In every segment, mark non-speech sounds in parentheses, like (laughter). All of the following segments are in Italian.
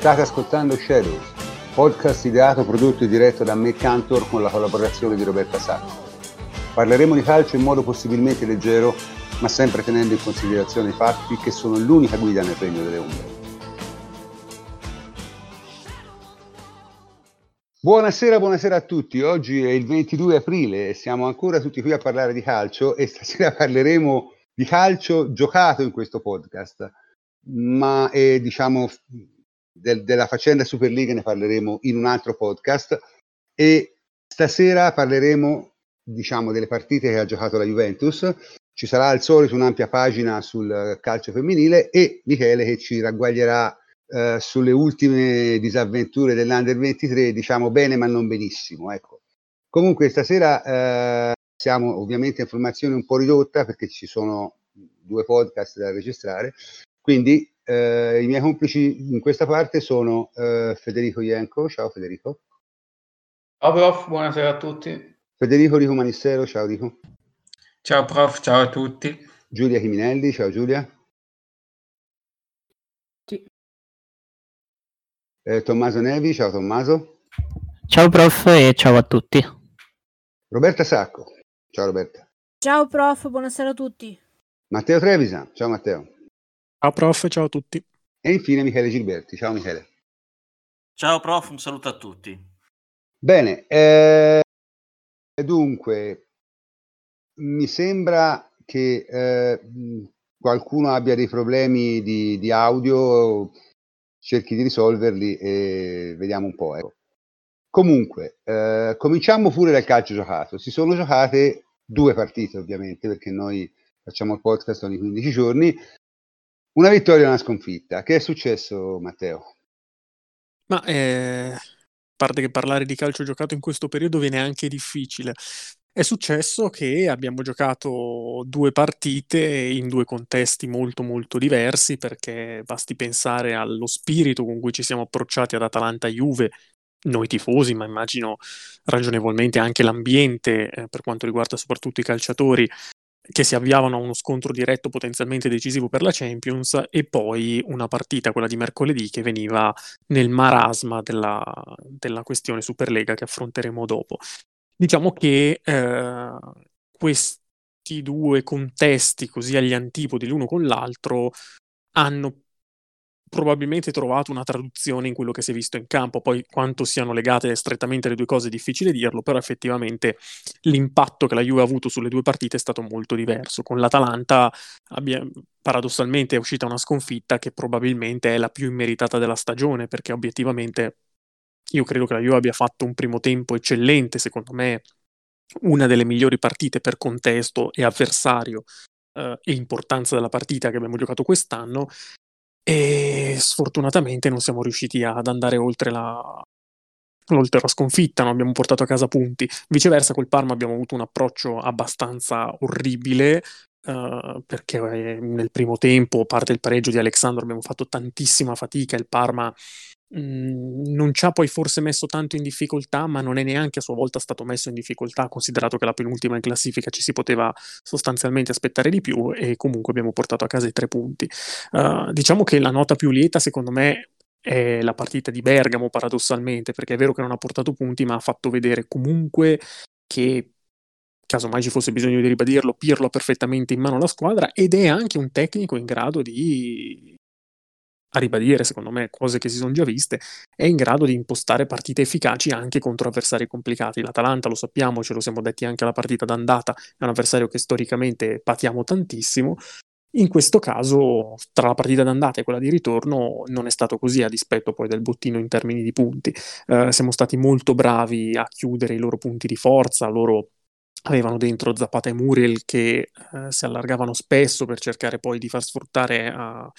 State ascoltando Shadows, podcast ideato, prodotto e diretto da me Cantor con la collaborazione di Roberta Sacco. Parleremo di calcio in modo possibilmente leggero, ma sempre tenendo in considerazione i fatti che sono l'unica guida nel regno delle ombre. Buonasera, buonasera a tutti. Oggi è il 22 aprile e siamo ancora tutti qui a parlare di calcio e stasera (laughs) parleremo di calcio giocato in questo podcast, ma è, diciamo del, della faccenda Superliga ne parleremo in un altro podcast e stasera parleremo diciamo delle partite che ha giocato la Juventus. Ci sarà al solito un'ampia pagina sul calcio femminile e Michele che ci ragguaglierà eh, sulle ultime disavventure dell'Under 23, diciamo bene ma non benissimo. Ecco. Comunque stasera eh, siamo ovviamente in formazione un po' ridotta perché ci sono due podcast da registrare, quindi eh, i miei complici in questa parte sono eh, Federico Ienco, ciao Federico. Ciao prof, buonasera a tutti. Federico Rico Manissero, ciao Rico. Ciao prof, ciao a tutti. Giulia Chiminelli, ciao Giulia. Eh, Tommaso Nevi, ciao Tommaso. Ciao prof e ciao a tutti. Roberta Sacco, ciao Roberta. Ciao prof, buonasera a tutti. Matteo Trevisa, ciao Matteo. Ciao prof, ciao a tutti. E infine Michele Gilberti, ciao Michele. Ciao prof, un saluto a tutti. Bene, eh, dunque, mi sembra che eh, qualcuno abbia dei problemi di, di audio cerchi di risolverli e vediamo un po'. Ecco. Comunque, eh, cominciamo pure dal calcio giocato. Si sono giocate due partite, ovviamente, perché noi facciamo il podcast ogni 15 giorni. Una vittoria e una sconfitta. Che è successo, Matteo? Ma eh, a parte che parlare di calcio giocato in questo periodo viene anche difficile. È successo che abbiamo giocato due partite in due contesti molto molto diversi perché basti pensare allo spirito con cui ci siamo approcciati ad Atalanta Juve, noi tifosi, ma immagino ragionevolmente anche l'ambiente eh, per quanto riguarda soprattutto i calciatori che si avviavano a uno scontro diretto potenzialmente decisivo per la Champions e poi una partita, quella di mercoledì, che veniva nel marasma della, della questione Superlega che affronteremo dopo. Diciamo che eh, questi due contesti, così agli antipodi l'uno con l'altro, hanno probabilmente trovato una traduzione in quello che si è visto in campo. Poi quanto siano legate strettamente le due cose è difficile dirlo, però effettivamente l'impatto che la Juve ha avuto sulle due partite è stato molto diverso. Con l'Atalanta abbia, paradossalmente è uscita una sconfitta che probabilmente è la più immeritata della stagione, perché obiettivamente io credo che la Juve abbia fatto un primo tempo eccellente, secondo me una delle migliori partite per contesto e avversario eh, e importanza della partita che abbiamo giocato quest'anno e sfortunatamente non siamo riusciti ad andare oltre la, oltre la sconfitta, non abbiamo portato a casa punti. Viceversa, col Parma abbiamo avuto un approccio abbastanza orribile. Uh, perché eh, nel primo tempo, a parte il pareggio di Alexandro, abbiamo fatto tantissima fatica. Il Parma Mhmm, non ci ha poi forse messo tanto in difficoltà, ma non è neanche a sua volta stato messo in difficoltà, considerato che la penultima in classifica ci si poteva sostanzialmente aspettare di più e comunque abbiamo portato a casa i tre punti. Uh, diciamo che la nota più lieta, secondo me, è la partita di Bergamo, paradossalmente, perché è vero che non ha portato punti, ma ha fatto vedere comunque che caso mai ci fosse bisogno di ribadirlo, Pirlo ha perfettamente in mano la squadra ed è anche un tecnico in grado di a ribadire, secondo me, cose che si sono già viste, è in grado di impostare partite efficaci anche contro avversari complicati. L'Atalanta, lo sappiamo, ce lo siamo detti anche alla partita d'andata, è un avversario che storicamente patiamo tantissimo. In questo caso, tra la partita d'andata e quella di ritorno, non è stato così a dispetto poi del bottino in termini di punti. Eh, siamo stati molto bravi a chiudere i loro punti di forza, loro avevano dentro Zapata e Muriel che eh, si allargavano spesso per cercare poi di far sfruttare a,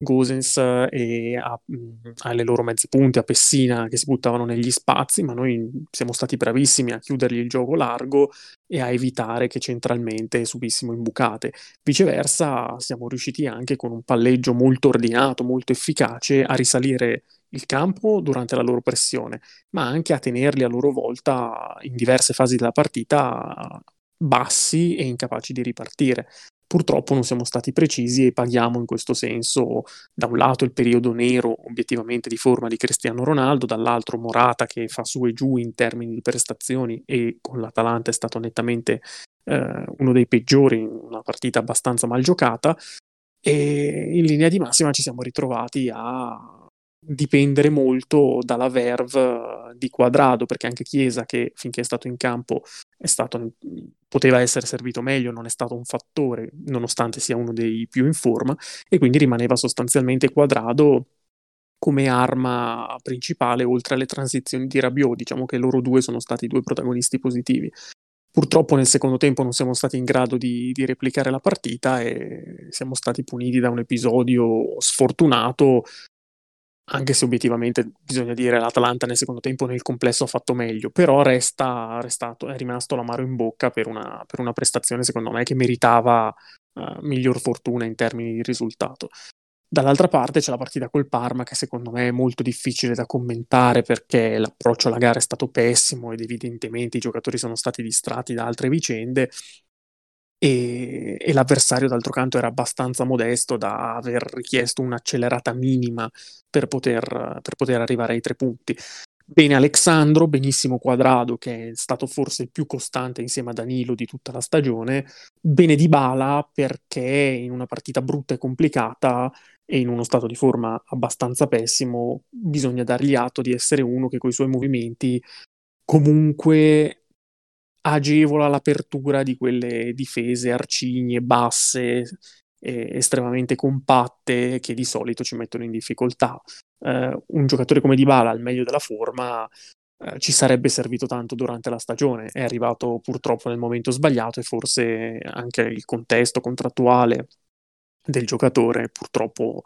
Gosens e a, mhmm, alle loro mezzi punti, a Pessina che si buttavano negli spazi, ma noi siamo stati bravissimi a chiudergli il gioco largo e a evitare che centralmente subissimo imbucate. Viceversa, siamo riusciti anche con un palleggio molto ordinato, molto efficace a risalire il campo durante la loro pressione, ma anche a tenerli a loro volta in diverse fasi della partita bassi e incapaci di ripartire. Purtroppo non siamo stati precisi e paghiamo in questo senso da un lato il periodo nero obiettivamente di forma di Cristiano Ronaldo, dall'altro Morata che fa su e giù in termini di prestazioni e con l'Atalanta è stato nettamente eh, uno dei peggiori in una partita abbastanza mal giocata. E in linea di massima ci siamo ritrovati a dipendere molto dalla verve di Quadrado, perché anche Chiesa, che finché è stato in campo stato, poteva essere servito meglio, non è stato un fattore, nonostante sia uno dei più in forma, e quindi rimaneva sostanzialmente Quadrado come arma principale oltre alle transizioni di Rabiot. Diciamo che loro due sono stati i due protagonisti positivi. Purtroppo nel secondo tempo non siamo stati in grado di, di, replicare la partita e siamo stati puniti da un episodio sfortunato anche se obiettivamente bisogna dire l'Atalanta nel secondo tempo nel complesso ha fatto meglio, però resta, restato, è rimasto l'amaro in bocca per una, per una prestazione secondo me che meritava uh, miglior fortuna in termini di risultato. Dall'altra parte c'è la partita col Parma che secondo me è molto difficile da commentare perché l'approccio alla gara è stato pessimo ed evidentemente i giocatori sono stati distratti da altre vicende e, e, l'avversario d'altro canto era abbastanza modesto da aver richiesto un'accelerata minima per poter, per poter arrivare ai tre punti. Bene Alexandro, benissimo Quadrado che è stato forse il più costante insieme a Danilo di tutta la stagione, bene Di Bala perché in una partita brutta e complicata e in uno stato di forma abbastanza pessimo bisogna dargli atto di essere uno che con i suoi movimenti comunque agevola l'apertura di quelle difese arcigne, basse, eh, estremamente compatte che di solito ci mettono in difficoltà. Eh, un giocatore come Dybala al meglio della forma eh, ci sarebbe servito tanto durante la stagione, è arrivato purtroppo nel momento sbagliato e forse anche il contesto contrattuale del giocatore purtroppo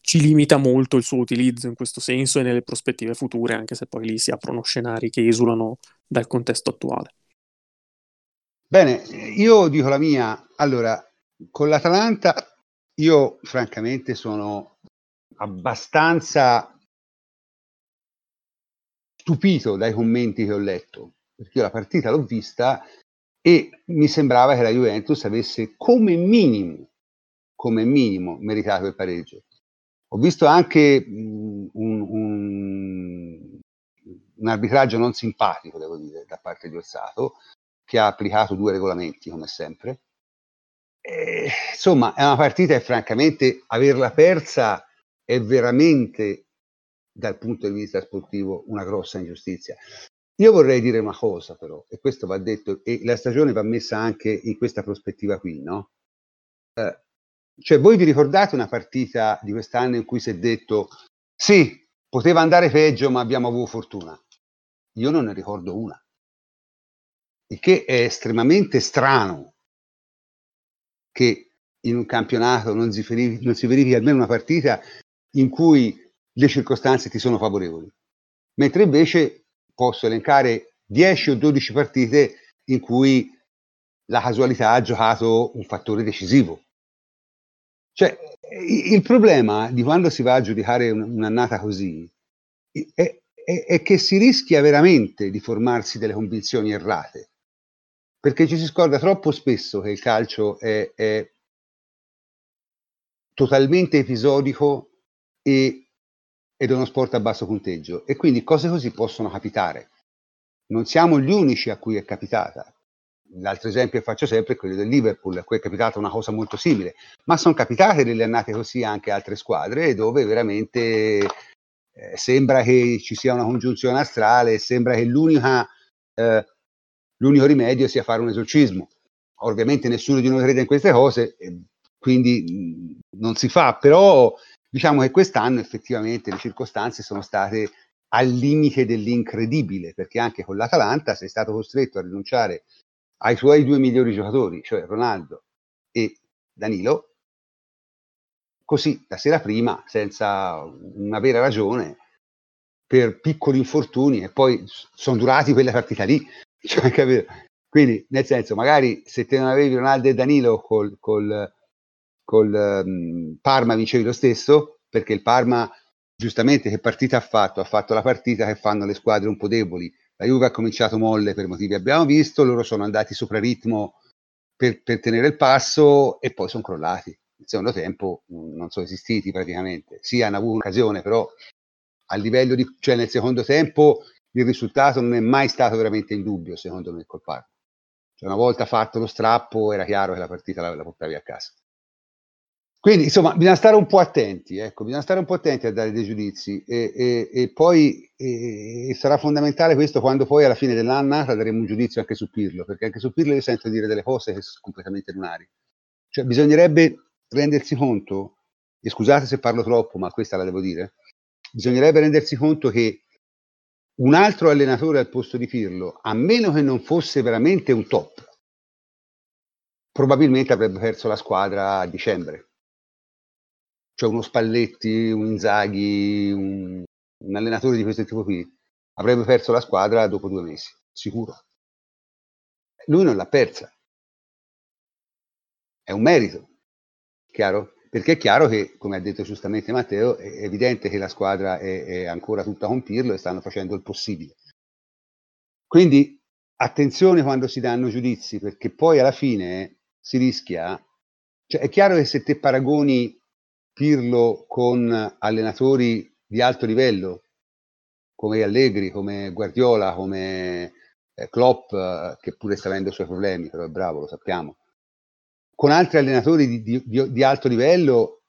ci limita molto il suo utilizzo in questo senso e nelle prospettive future, anche se poi lì si aprono scenari che esulano dal contesto attuale. Bene, io dico la mia. Allora, con l'Atalanta io francamente sono abbastanza stupito dai commenti che ho letto, perché io la partita l'ho vista e mi sembrava che la Juventus avesse come minimo, come minimo meritato il pareggio. Ho visto anche un, un, un arbitraggio non simpatico, devo dire, da parte di Orsato, che ha applicato due regolamenti come sempre. E, insomma, è una partita e francamente averla persa è veramente dal punto di vista sportivo una grossa ingiustizia. Io vorrei dire una cosa però, e questo va detto, e la stagione va messa anche in questa prospettiva qui, no? Eh, cioè, voi vi ricordate una partita di quest'anno in cui si è detto sì, poteva andare peggio, ma abbiamo avuto fortuna? Io non ne ricordo una il che è estremamente strano che in un campionato non si, verifichi, non si verifichi almeno una partita in cui le circostanze ti sono favorevoli, mentre invece posso elencare 10 o 12 partite in cui la casualità ha giocato un fattore decisivo. Cioè, il problema di quando si va a giudicare un'annata così è, è, è che si rischia veramente di formarsi delle convinzioni errate perché ci si scorda troppo spesso che il calcio è, è totalmente episodico e, ed è uno sport a basso punteggio e quindi cose così possono capitare. Non siamo gli unici a cui è capitata. L'altro esempio che faccio sempre è quello del Liverpool, a cui è capitata una cosa molto simile, ma sono capitate delle annate così anche altre squadre dove veramente eh, sembra che ci sia una congiunzione astrale, sembra che l'unica eh, l'unico rimedio sia fare un esorcismo. Ovviamente nessuno di noi crede in queste cose, quindi non si fa, però diciamo che quest'anno effettivamente le circostanze sono state al limite dell'incredibile, perché anche con l'Atalanta sei stato costretto a rinunciare ai suoi due migliori giocatori, cioè Ronaldo e Danilo, così la sera prima, senza una vera ragione, per piccoli infortuni, e poi sono durati quella partita lì, cioè, (laughs) capito? Quindi, nel senso, magari se te non avevi Ronaldo e Danilo col, col, col um, Parma vincevi lo stesso, perché il Parma, giustamente, che partita ha fatto? Ha fatto la partita che fanno le squadre un po' deboli. La Juve ha cominciato molle per motivi che abbiamo visto, loro sono andati sopra ritmo per, per tenere il passo e poi sono crollati. Il secondo tempo mh, non sono esistiti praticamente. Sì, hanno avuto un'occasione, però a livello di, cioè nel secondo tempo il risultato non è mai stato veramente in dubbio, secondo me, col Parma. Cioè, una volta fatto lo strappo era chiaro che la partita la, la portavi a casa. Quindi, insomma, bisogna stare un po' attenti, ecco, bisogna stare un po' attenti a dare dei giudizi e, e, e poi e, sarà fondamentale questo quando poi alla fine dell'annata daremo un giudizio anche su Pirlo, perché anche su Pirlo io sento dire delle cose che sono completamente lunari. Cioè, bisognerebbe rendersi conto, e scusate se parlo troppo, ma questa la devo dire, bisognerebbe rendersi conto che un altro allenatore al posto di Pirlo, a meno che non fosse veramente un top, probabilmente avrebbe perso la squadra a dicembre cioè uno Spalletti, un Inzaghi, un, un allenatore di questo tipo qui, avrebbe perso la squadra dopo due mesi, sicuro. Lui non l'ha persa. È un merito, chiaro? Perché è chiaro che, come ha detto giustamente Matteo, è evidente che la squadra è, è ancora tutta con Pirlo e stanno facendo il possibile. Quindi attenzione quando si danno giudizi, perché poi alla fine si rischia, cioè è chiaro che se te paragoni Pirlo con allenatori di alto livello, come Allegri, come Guardiola, come eh, Klopp, eh, che pure sta avendo i suoi problemi, però è bravo, lo sappiamo. Con altri allenatori di, di, di alto livello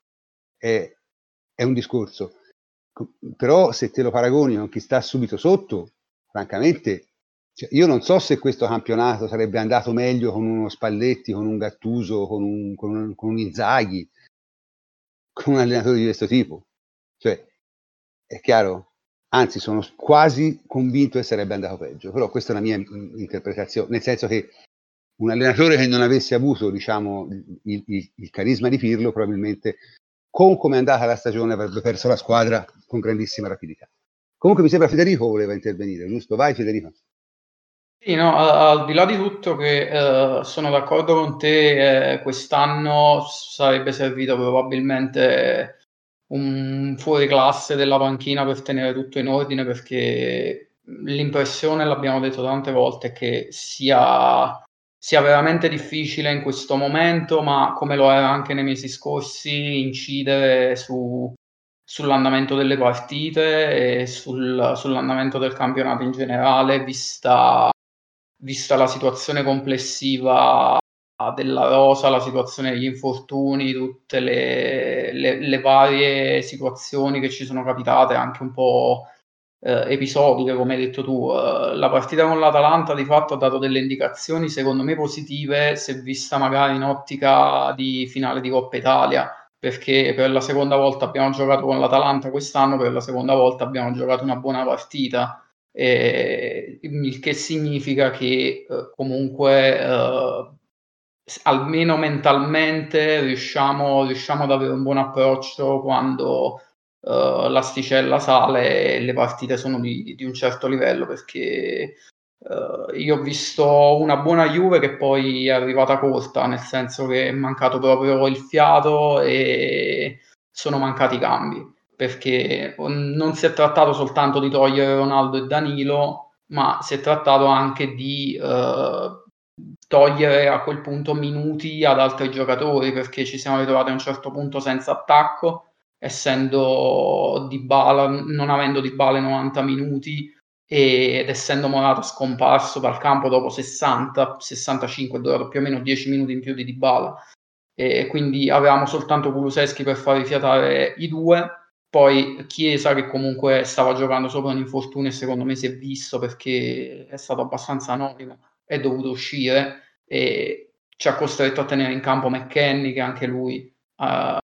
è, è, un discorso. Però se te lo paragoni con chi sta subito sotto, francamente, cioè io non so se questo campionato sarebbe andato meglio con uno Spalletti, con un Gattuso, con un, con un, con un Inzaghi, con un allenatore di questo tipo. Cioè, è chiaro? Anzi, sono quasi convinto che sarebbe andato peggio, però questa è la mia interpretazione, nel senso che un allenatore che non avesse avuto, diciamo, il, il, il carisma di Pirlo, probabilmente con come è andata la stagione avrebbe perso la squadra con grandissima rapidità. Comunque mi sembra Federico voleva intervenire, giusto? Vai Federico. Sì, no, al di là di tutto che eh, sono d'accordo con te, eh, quest'anno sarebbe servito probabilmente un fuori classe della panchina per tenere tutto in ordine perché l'impressione, l'abbiamo detto tante volte, è che sia, sia veramente difficile in questo momento, ma come lo era anche nei mesi scorsi, incidere su, sull'andamento delle partite e sul, sull'andamento del campionato in generale, vista vista la situazione complessiva della rosa, la situazione degli infortuni, tutte le, le, le varie situazioni che ci sono capitate, anche un po' eh, episodiche, come hai detto tu. Eh, la partita con l'Atalanta di fatto ha dato delle indicazioni, secondo me, positive, se vista magari in ottica di finale di Coppa Italia, perché per la seconda volta abbiamo giocato con l'Atalanta quest'anno, per la seconda volta abbiamo giocato una buona partita eh, il che significa che eh, comunque eh, almeno mentalmente riusciamo, riusciamo, ad avere un buon approccio quando eh, l'asticella sale e le partite sono di, di un certo livello perché Uh, io ho visto una buona Juve che poi è arrivata corta, nel senso che è mancato proprio il fiato e sono mancati i cambi perché non si è trattato soltanto di togliere Ronaldo e Danilo, ma si è trattato anche di eh, togliere a quel punto minuti ad altri giocatori, perché ci siamo ritrovati a un certo punto senza attacco, essendo di bala, non avendo di bale 90 minuti ed essendo Morato scomparso dal campo dopo 60, 65, è durato più o meno 10 minuti in più di Dybala. E quindi avevamo soltanto Kuluseschi per far rifiatare i due poi Chiesa che comunque stava giocando sopra un infortunio e secondo me si è visto perché è stato abbastanza anonimo, è dovuto uscire e ci ha costretto a tenere in campo McKenny che anche lui uh,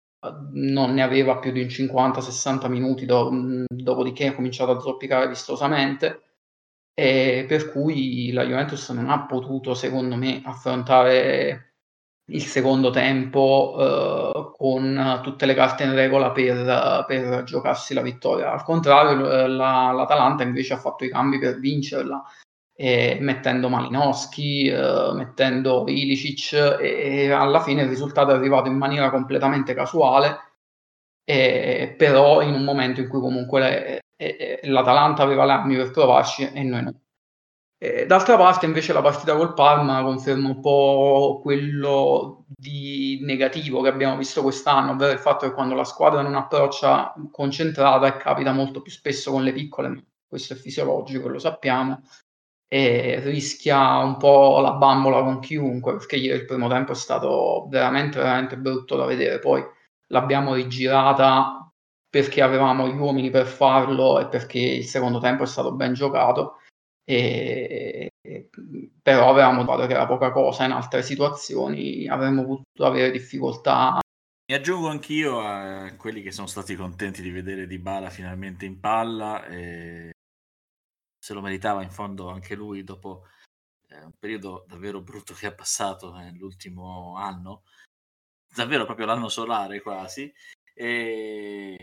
non ne aveva più di un 50-60 minuti, do- dopodiché ha cominciato a zoppicare vistosamente e per cui la Juventus non ha potuto secondo me affrontare il secondo tempo eh, con tutte le carte in regola per, per giocarsi la vittoria. Al contrario, la, l'Atalanta invece ha fatto i cambi per vincerla, eh, mettendo Malinowski, eh, mettendo Ilicic e, e, alla fine il risultato è arrivato in maniera completamente casuale, però in un momento in cui comunque le, l'Atalanta aveva le armi per provarci e noi no. Eh, d'altra parte, invece, la partita col Parma conferma un po' quello di negativo che abbiamo visto quest'anno, ovvero il fatto che quando la squadra non approccia concentrata e capita molto più spesso con le piccole, questo è fisiologico, lo sappiamo, e rischia un po' la bambola con chiunque, perché ieri il primo tempo è stato veramente, veramente brutto da vedere. Poi l'abbiamo rigirata perché avevamo gli uomini per farlo e perché il secondo tempo è stato ben giocato. E, però avevamo trovato che era poca cosa in altre situazioni avremmo potuto avere difficoltà mi aggiungo anch'io a quelli che sono stati contenti di vedere Di Bala finalmente in palla e se lo meritava in fondo anche lui dopo eh, un periodo davvero brutto che ha passato nell'ultimo anno, davvero proprio l'anno solare quasi. E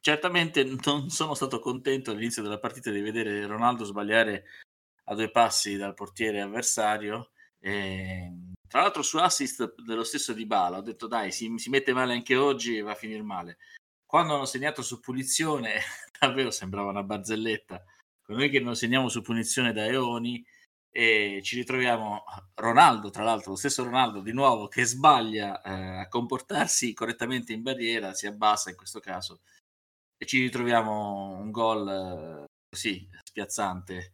certamente non sono stato contento all'inizio della partita di vedere Ronaldo sbagliare a due passi dal portiere avversario. E, tra l'altro su assist dello stesso Di Bala ho detto dai si, si mette male anche oggi e va a finire male. Quando hanno segnato su punizione (laughs) davvero sembrava una barzelletta noi che non segniamo su punizione da Eoni e ci ritroviamo Ronaldo, tra l'altro, lo stesso Ronaldo di nuovo che sbaglia eh, a comportarsi correttamente in barriera, si abbassa in questo caso e ci ritroviamo un gol eh, così spiazzante.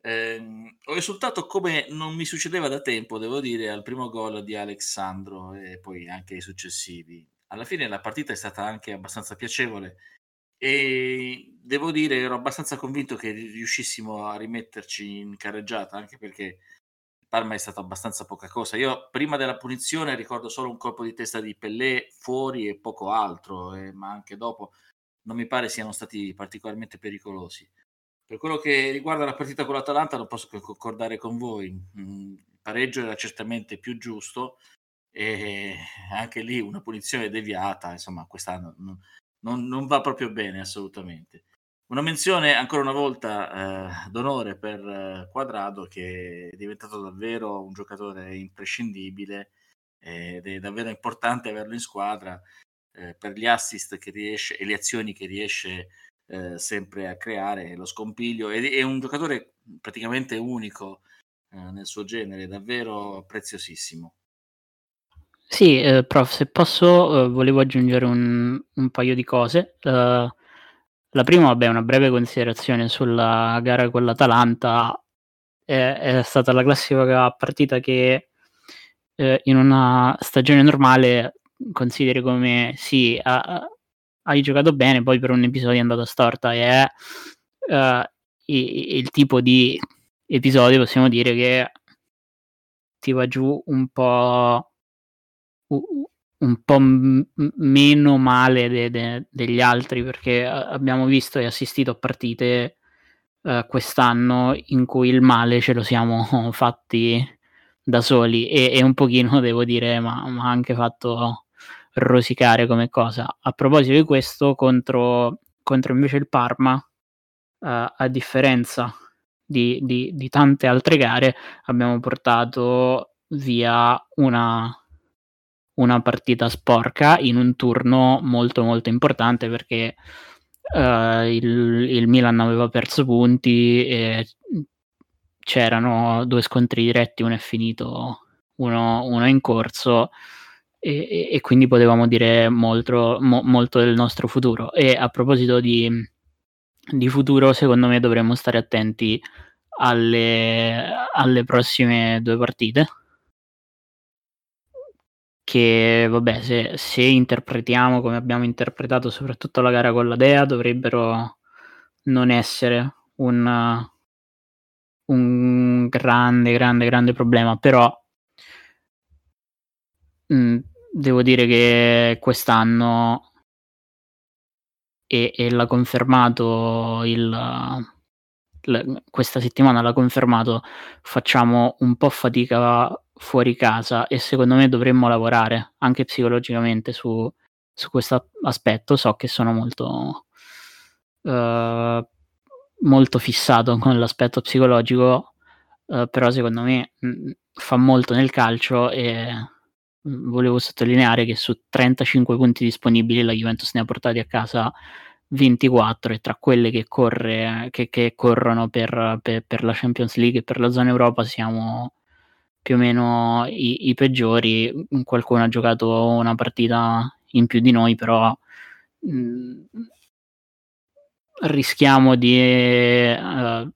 Eh, ho risultato come non mi succedeva da tempo, devo dire, al primo gol di Alexandro e poi anche ai successivi. Alla fine la partita è stata anche abbastanza piacevole e devo dire, ero abbastanza convinto che riuscissimo a rimetterci in carreggiata, anche perché il Parma è stato abbastanza poca cosa. Io prima della punizione ricordo solo un colpo di testa di Pellè fuori e poco altro, eh, ma anche dopo non mi pare siano stati particolarmente pericolosi. Per quello che riguarda la partita con l'Atalanta non posso che concordare con voi. Mm, il pareggio era certamente più giusto e anche lì una punizione deviata, insomma, quest'anno non, non va proprio bene assolutamente. Una menzione ancora una volta eh, d'onore per eh, Quadrado che è diventato davvero un giocatore imprescindibile ed è davvero importante averlo in squadra eh, per gli assist che riesce e le azioni che riesce eh, sempre a creare, lo scompiglio. È, è un giocatore praticamente unico eh, nel suo genere, davvero preziosissimo. Sì, eh, prof, se posso, eh, volevo aggiungere un, un paio di cose. Uh, la prima, vabbè, una breve considerazione sulla gara con l'Atalanta. È, è stata la classica partita che eh, in una stagione normale consideri come sì, ha, hai giocato bene, poi per un episodio è andata storta. E è uh, il tipo di episodio, possiamo dire, che ti va giù un po' un po' m- meno male de- de- degli altri perché abbiamo visto e assistito a partite uh, quest'anno in cui il male ce lo siamo (laughs) fatti da soli. E, e un pochino (laughs) devo dire ma ha anche fatto rosicare come cosa. A proposito di questo contro, contro invece il Parma uh, a differenza di, di, di tante altre gare abbiamo portato via una una partita sporca in un turno molto molto importante perché uh, il, il, Milan aveva perso punti e c'erano due scontri diretti, uno è finito, uno, uno è in corso e, e, quindi potevamo dire molto, mo, molto del nostro futuro. E a proposito di, di futuro, secondo me dovremmo stare attenti alle, alle prossime due partite che vabbè se, se, interpretiamo come abbiamo interpretato soprattutto la gara con la Dea dovrebbero non essere un, un grande grande grande problema però mh, mm, devo dire che quest'anno e, e l'ha confermato il, questa settimana l'ha confermato facciamo un po' fatica fuori casa e secondo me dovremmo lavorare anche psicologicamente su, su questo aspetto. So che sono molto, uh, molto fissato (laughs) con l'aspetto psicologico, uh, però secondo me mh, mm, fa molto nel calcio e mm, volevo sottolineare che su 35 punti disponibili la Juventus ne ha portati a casa 24 e tra quelle che, corre, che, che corrono per, per, per, la Champions League e per la zona Europa siamo più o meno i, i, peggiori. Qualcuno ha giocato una partita in più di noi, però mh, mm, rischiamo di... Uh,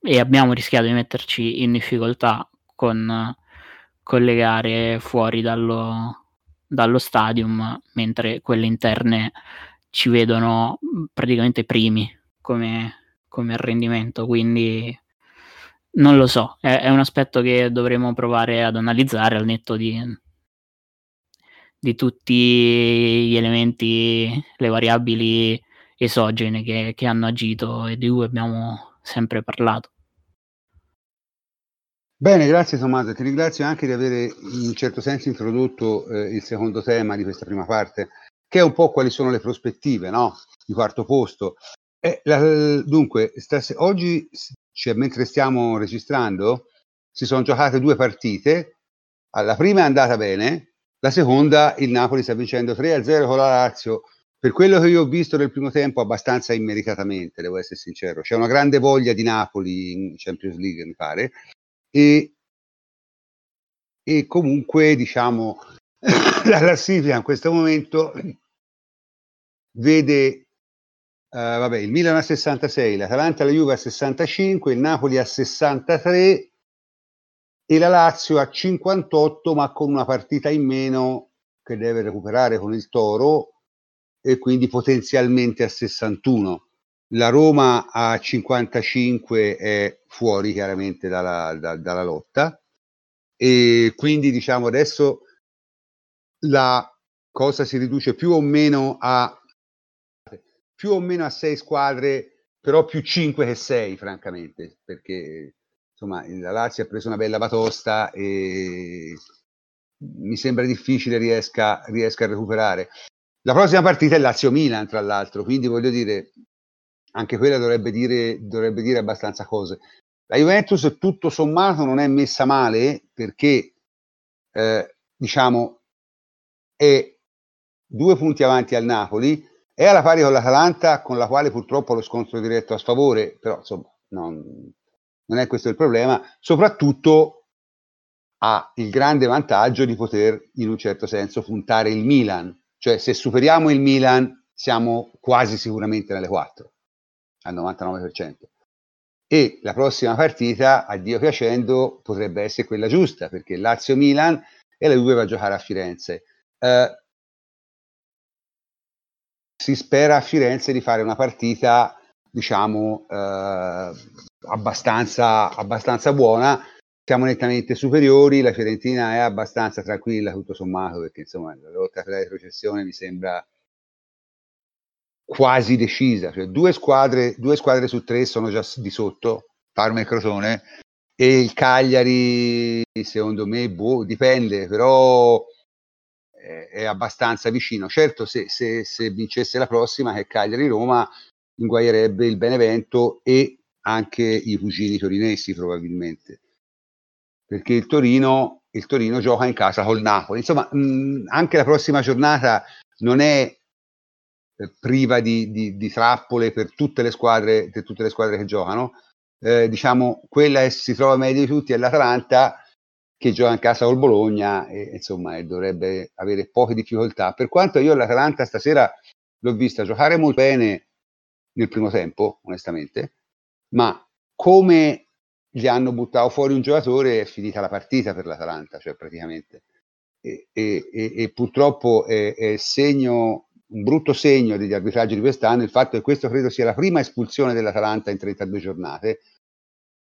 e abbiamo rischiato di metterci in difficoltà con, con le gare fuori dallo, dallo stadium, mentre quelle interne ci vedono praticamente primi come, come rendimento, quindi non lo so, è, è, un aspetto che dovremo provare ad analizzare al netto di, di tutti gli elementi, le variabili esogene che, che hanno agito e di cui abbiamo sempre parlato. Bene, grazie Tommaso, ti ringrazio anche di avere in certo senso introdotto eh, il secondo tema di questa prima parte, che è un po' quali sono le prospettive no? di quarto posto. Eh, la, dunque, stas- oggi, cioè, mentre stiamo registrando, si sono giocate due partite. La prima è andata bene, la seconda il Napoli sta vincendo 3-0 con la Lazio. Per quello che io ho visto nel primo tempo, abbastanza immeritatamente, devo essere sincero. C'è una grande voglia di Napoli in Champions League, mi pare. E, e comunque, diciamo, (coughs) la classifica in questo momento vede vabbè, il Milan a 66, l'Atalanta e la Juve a 65, il Napoli a 63 e la Lazio a 58, ma con una partita in meno che deve recuperare con il Toro e quindi potenzialmente a 61. La Roma a 55 è fuori chiaramente dalla, da, dalla lotta e quindi diciamo adesso la cosa si riduce più o meno a più o meno a sei squadre, però più 5 che 6, francamente, perché insomma la Lazio ha preso una bella batosta e mi sembra difficile riesca, riesca a recuperare. La prossima partita è Lazio-Milan, tra l'altro, quindi voglio dire, anche quella dovrebbe dire, dovrebbe dire abbastanza cose. La Juventus tutto sommato non è messa male perché eh, diciamo è due punti avanti al Napoli, è alla pari con l'Atalanta, con la quale purtroppo lo scontro diretto a sfavore, però insomma non, non è questo il problema, soprattutto ha il grande vantaggio di poter in un certo senso puntare il Milan, cioè se superiamo il Milan siamo quasi sicuramente nelle 4 al 99%. E la prossima partita, a Dio piacendo, potrebbe essere quella giusta, perché Lazio-Milan e la Juve va a giocare a Firenze. Eh, si spera a Firenze di fare una partita, diciamo, eh, abbastanza, abbastanza buona. Siamo nettamente superiori, la Fiorentina è abbastanza tranquilla tutto sommato, perché insomma la lotta per la retrocessione mi sembra quasi decisa. Cioè, due, squadre, due squadre su tre sono già di sotto, Parma e Crotone, e il Cagliari, secondo me, boh, dipende, però è abbastanza vicino. Certo, se, se, se vincesse la prossima, che Cagliari-Roma, inguaierebbe il Benevento e anche i cugini torinesi probabilmente. Perché il Torino, il Torino gioca in casa col Napoli. Insomma, mh, anche la prossima giornata non è eh, priva di, di, di, trappole per tutte le squadre, per tutte le squadre che giocano. Eh, diciamo, quella che si trova meglio di tutti è l'Atalanta, che gioca in casa col Bologna e insomma dovrebbe avere poche difficoltà. Per quanto io l'Atalanta stasera l'ho vista giocare molto bene nel primo tempo, onestamente, ma come gli hanno buttato fuori un giocatore è finita la partita per l'Atalanta, cioè praticamente. E, e, e, e purtroppo è, è segno, un brutto segno degli arbitraggi di quest'anno il fatto che questo credo sia la prima espulsione dell'Atalanta in 32 giornate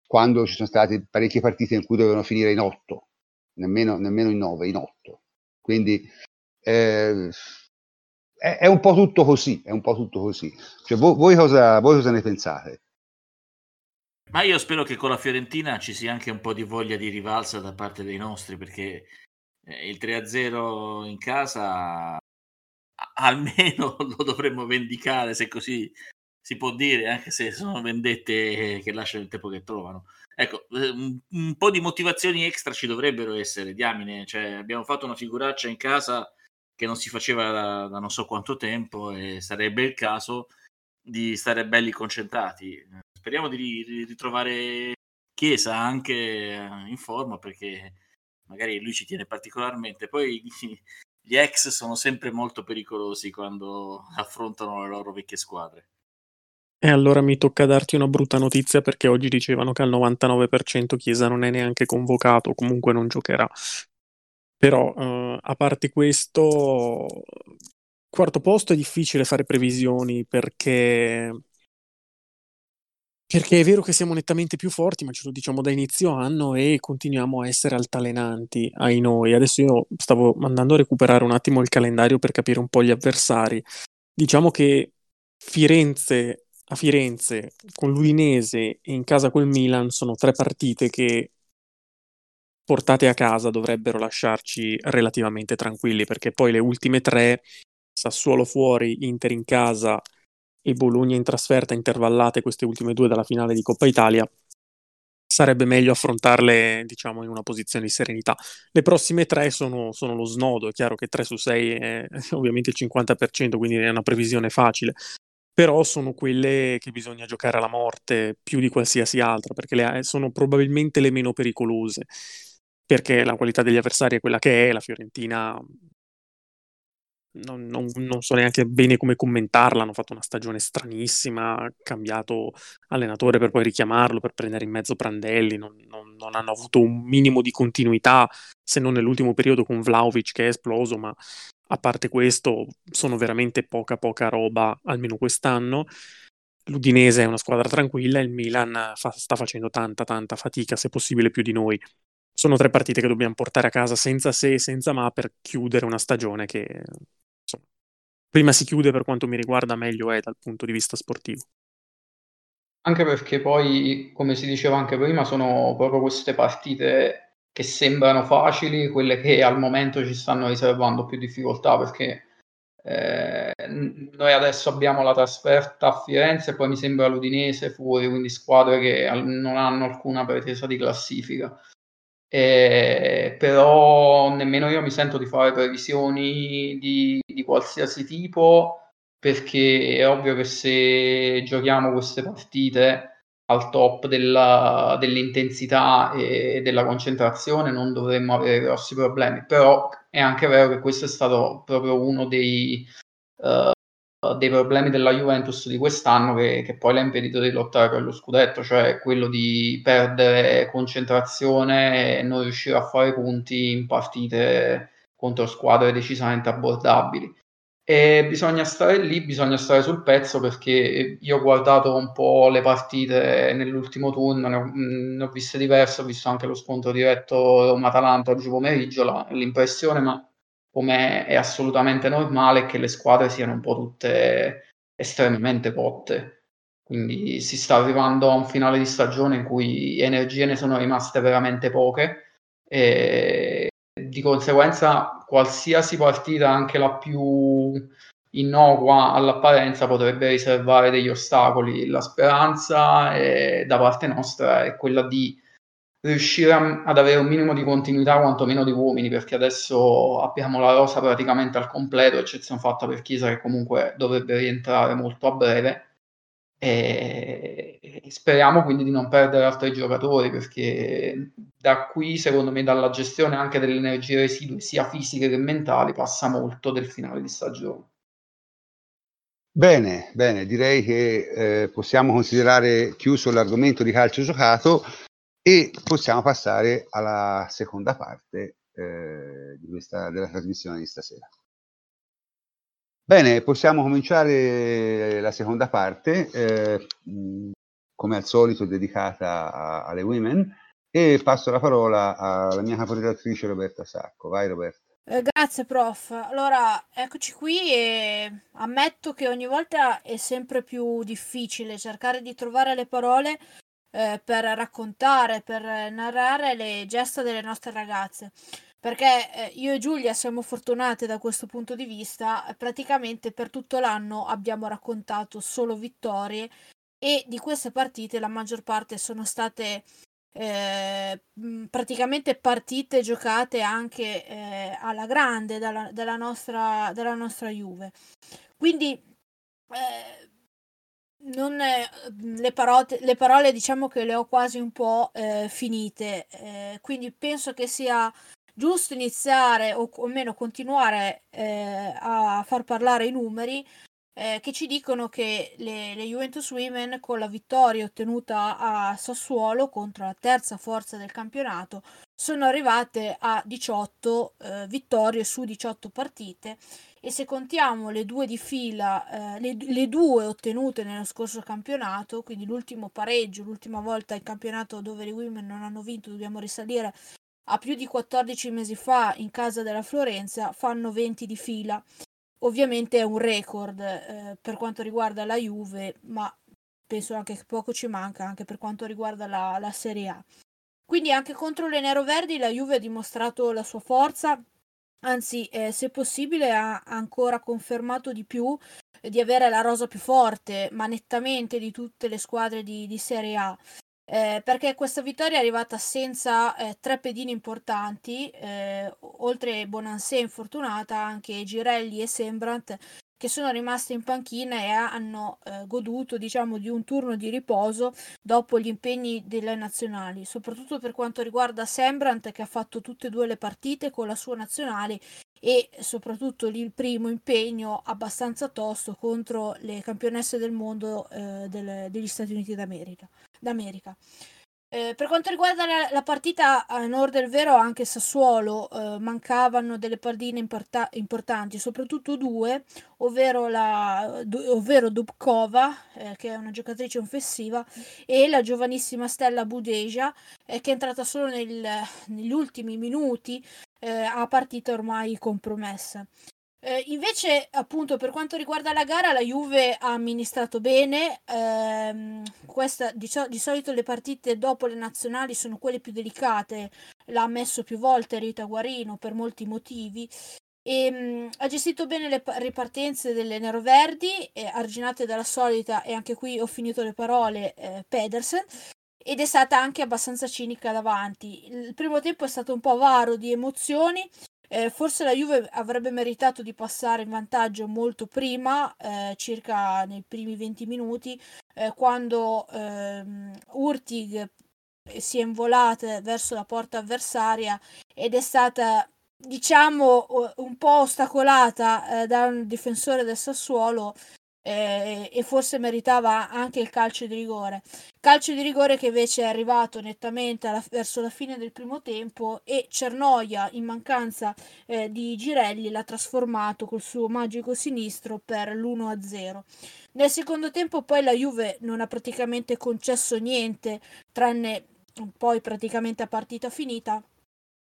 quando ci sono state parecchie partite in cui dovevano finire in otto, nemmeno, nemmeno in nove, in otto. Quindi eh, è, è, un po' tutto così, è un po' tutto così. Cioè, voi, voi, cosa, voi cosa ne pensate? Ma io spero che con la Fiorentina ci sia anche un po' di voglia di rivalsa da parte dei nostri, perché eh, il 3-0 in casa almeno (laughs) lo dovremmo vendicare se così si può dire, anche se sono vendette che lasciano il tempo che trovano. Ecco, eh, un, po' di motivazioni extra ci dovrebbero essere, diamine, cioè abbiamo fatto una figuraccia in casa che non si faceva da, da non so quanto tempo e sarebbe il caso di stare belli concentrati. Speriamo di, di ritrovare Chiesa anche in forma perché magari lui ci tiene particolarmente. Poi (laughs) gli ex sono sempre molto pericolosi quando affrontano le loro vecchie squadre. E allora mi tocca darti una brutta notizia perché oggi dicevano che al 99% Chiesa non è neanche convocato, comunque non giocherà. Però, eh, a parte questo, quarto posto è difficile fare previsioni perché perché è vero che siamo nettamente più forti, ma ce lo diciamo da inizio anno e continuiamo a essere altalenanti ai noi. Adesso io stavo andando a recuperare un attimo il calendario per capire un po' gli avversari. Diciamo che Firenze a Firenze con l'Udinese e in casa col Milan sono tre partite che portate a casa dovrebbero lasciarci relativamente tranquilli perché poi le ultime tre Sassuolo fuori, Inter in casa e Bologna in trasferta intervallate queste ultime due dalla finale di Coppa Italia sarebbe meglio affrontarle diciamo in una posizione di serenità. Le prossime tre sono, sono lo snodo è chiaro che 3 su 6 è (laughs) ovviamente il 50% quindi è una previsione facile però sono quelle che bisogna giocare alla morte più di qualsiasi altra, perché le, sono probabilmente le meno pericolose, perché la qualità degli avversari è quella che è, la Fiorentina non, non, non, so neanche bene come commentarla, hanno fatto una stagione stranissima, cambiato allenatore per poi richiamarlo, per prendere in mezzo Prandelli, non, non hanno avuto un minimo di continuità, se non nell'ultimo periodo con Vlaovic che è esploso, ma a parte questo sono veramente poca poca roba, almeno quest'anno. L'Udinese è una squadra tranquilla, il Milan fa, sta facendo tanta tanta fatica, se possibile più di noi. Sono tre partite che dobbiamo portare a casa senza se e senza ma per chiudere una stagione che insomma, prima si chiude per quanto mi riguarda meglio è dal punto di vista sportivo. Anche perché poi, come si diceva anche prima, sono proprio queste partite che sembrano facili, quelle che al momento ci stanno riservando più difficoltà perché eh, noi adesso abbiamo la trasferta a Firenze, poi mi sembra l'Udinese fuori, quindi squadre che non hanno alcuna pretesa di classifica. Eh, però nemmeno io mi sento di fare previsioni di, di qualsiasi tipo perché è ovvio che se giochiamo queste partite al top della, dell'intensità e della concentrazione non dovremmo avere grossi problemi, però è anche vero che questo è stato proprio uno dei, uh, dei problemi della Juventus di quest'anno che, che poi l'ha impedito di lottare per lo scudetto, cioè quello di perdere concentrazione e non riuscire a fare punti in partite contro squadre decisamente abbordabili. E bisogna stare lì, bisogna stare sul pezzo perché io ho guardato un po' le partite nell'ultimo turno, ne ho, ne ho viste diverse, ho visto anche lo scontro diretto Roma-Atalanta oggi pomeriggio, la, l'impressione, ma come è assolutamente normale, è che le squadre siano un po' tutte estremamente cotte. Quindi si sta arrivando a un finale di stagione in cui energie ne sono rimaste veramente poche e di conseguenza qualsiasi partita, anche la più innocua all'apparenza, potrebbe riservare degli ostacoli. La speranza è, da parte nostra è quella di riuscire a, ad avere un minimo di continuità quantomeno di uomini, perché adesso abbiamo la rosa praticamente al completo, eccezione fatta per Chiesa che comunque dovrebbe rientrare molto a breve e, speriamo quindi di non perdere altri giocatori perché da qui, secondo me, dalla gestione anche delle energie residue, sia fisiche che mentali, passa molto del finale di stagione. Bene, bene, direi che eh, possiamo considerare chiuso l'argomento di calcio giocato e possiamo passare alla seconda parte eh, questa, della trasmissione di stasera. Bene, possiamo cominciare la seconda parte, eh, come al solito dedicata a, alle women, e passo la parola alla mia caporedattrice Roberta Sacco. Vai Roberta. Eh, grazie prof. Allora, eccoci qui e ammetto che ogni volta è sempre più difficile cercare di trovare le parole eh, per raccontare, per narrare le gesta delle nostre ragazze perché eh, io e Giulia siamo fortunate da questo punto di vista, praticamente per tutto l'anno abbiamo raccontato solo vittorie e di queste partite la maggior parte sono state eh, praticamente partite giocate anche eh, alla grande dalla, dalla, nostra, dalla nostra Juve. Quindi eh, non è, le, parole, le parole diciamo che le ho quasi un po' eh, finite, eh, quindi penso che sia giusto iniziare o, o meno continuare eh, a far parlare i numeri eh, che ci dicono che le, le, Juventus Women con la vittoria ottenuta a Sassuolo contro la terza forza del campionato sono arrivate a 18 eh, vittorie su 18 partite. E se contiamo le due di fila, eh, le, le, due ottenute nello scorso campionato, quindi l'ultimo pareggio, l'ultima volta in campionato dove le Women non hanno vinto, dobbiamo risalire a più di 14 mesi fa in casa della Florenza, fanno 20 di fila Ovviamente è un record eh, per quanto riguarda la Juve, ma penso anche che poco ci manca anche per quanto riguarda la, la Serie A. Quindi anche contro le neroverdi la Juve ha dimostrato la sua forza, anzi eh, se possibile ha ancora confermato di più eh, di avere la rosa più forte, ma nettamente di tutte le squadre di, di Serie A eh, perché questa vittoria è arrivata senza eh, tre pedine importanti, eh, oltre Bonansé infortunata, anche Girelli e Sembrant che sono rimaste in panchina e hanno eh, goduto diciamo di un turno di riposo dopo gli impegni delle nazionali, soprattutto per quanto riguarda Sembrant che ha fatto tutte e due le partite con la sua nazionale e soprattutto il primo impegno abbastanza tosto contro le campionesse del mondo eh, del, degli Stati Uniti d'America d'America. Eh, per quanto riguarda la, la, partita a nord del vero, anche Sassuolo eh, mancavano delle partine importa- importanti, soprattutto due, ovvero, la, ovvero Dubkova, eh, che è una giocatrice offensiva, e la giovanissima Stella Budeja, eh, che è entrata solo nel, negli ultimi minuti eh, a partita ormai compromessa. Eh, invece, appunto, per quanto riguarda la gara, la Juve ha amministrato bene. Ehm, questa, di, so- di, solito le partite dopo le nazionali sono quelle più delicate. L'ha ammesso più volte Rita Guarino per molti motivi. E, mh, mm, ha gestito bene le ripartenze delle neroverdi, eh, arginate dalla solita, e anche qui ho finito le parole, eh, Pedersen ed è stata anche abbastanza cinica davanti. Il primo tempo è stato un po' avaro di emozioni, eh, forse la Juve avrebbe meritato di passare in vantaggio molto prima, eh, circa nei primi 20 minuti, eh, quando ehm, Urtig si è involata verso la porta avversaria ed è stata diciamo un po' ostacolata eh, da un difensore del Sassuolo eh, e forse meritava anche il calcio di rigore. Calcio di rigore che invece è arrivato nettamente alla, verso la fine del primo tempo e Cernoia, in mancanza eh, di Girelli, l'ha trasformato col suo magico sinistro per l'1-0. Nel secondo tempo poi la Juve non ha praticamente concesso niente, tranne poi praticamente a partita finita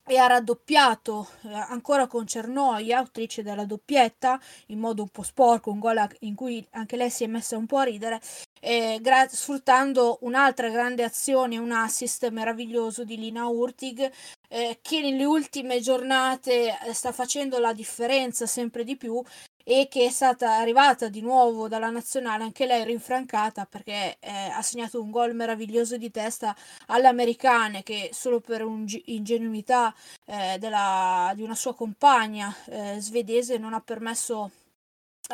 e ha raddoppiato eh, ancora con Cernoia, autrice della doppietta, in modo un po' sporco, un gol in cui anche lei si è messa un po' a ridere, eh, gra- sfruttando un'altra grande azione, un assist meraviglioso di Lina Urtig, eh, che nelle ultime giornate eh, sta facendo la differenza sempre di più e che è stata arrivata di nuovo dalla nazionale, anche lei rinfrancata perché eh, ha segnato un gol meraviglioso di testa alle americane che solo per un'ingenuità eh, della, di una sua compagna eh, svedese non ha permesso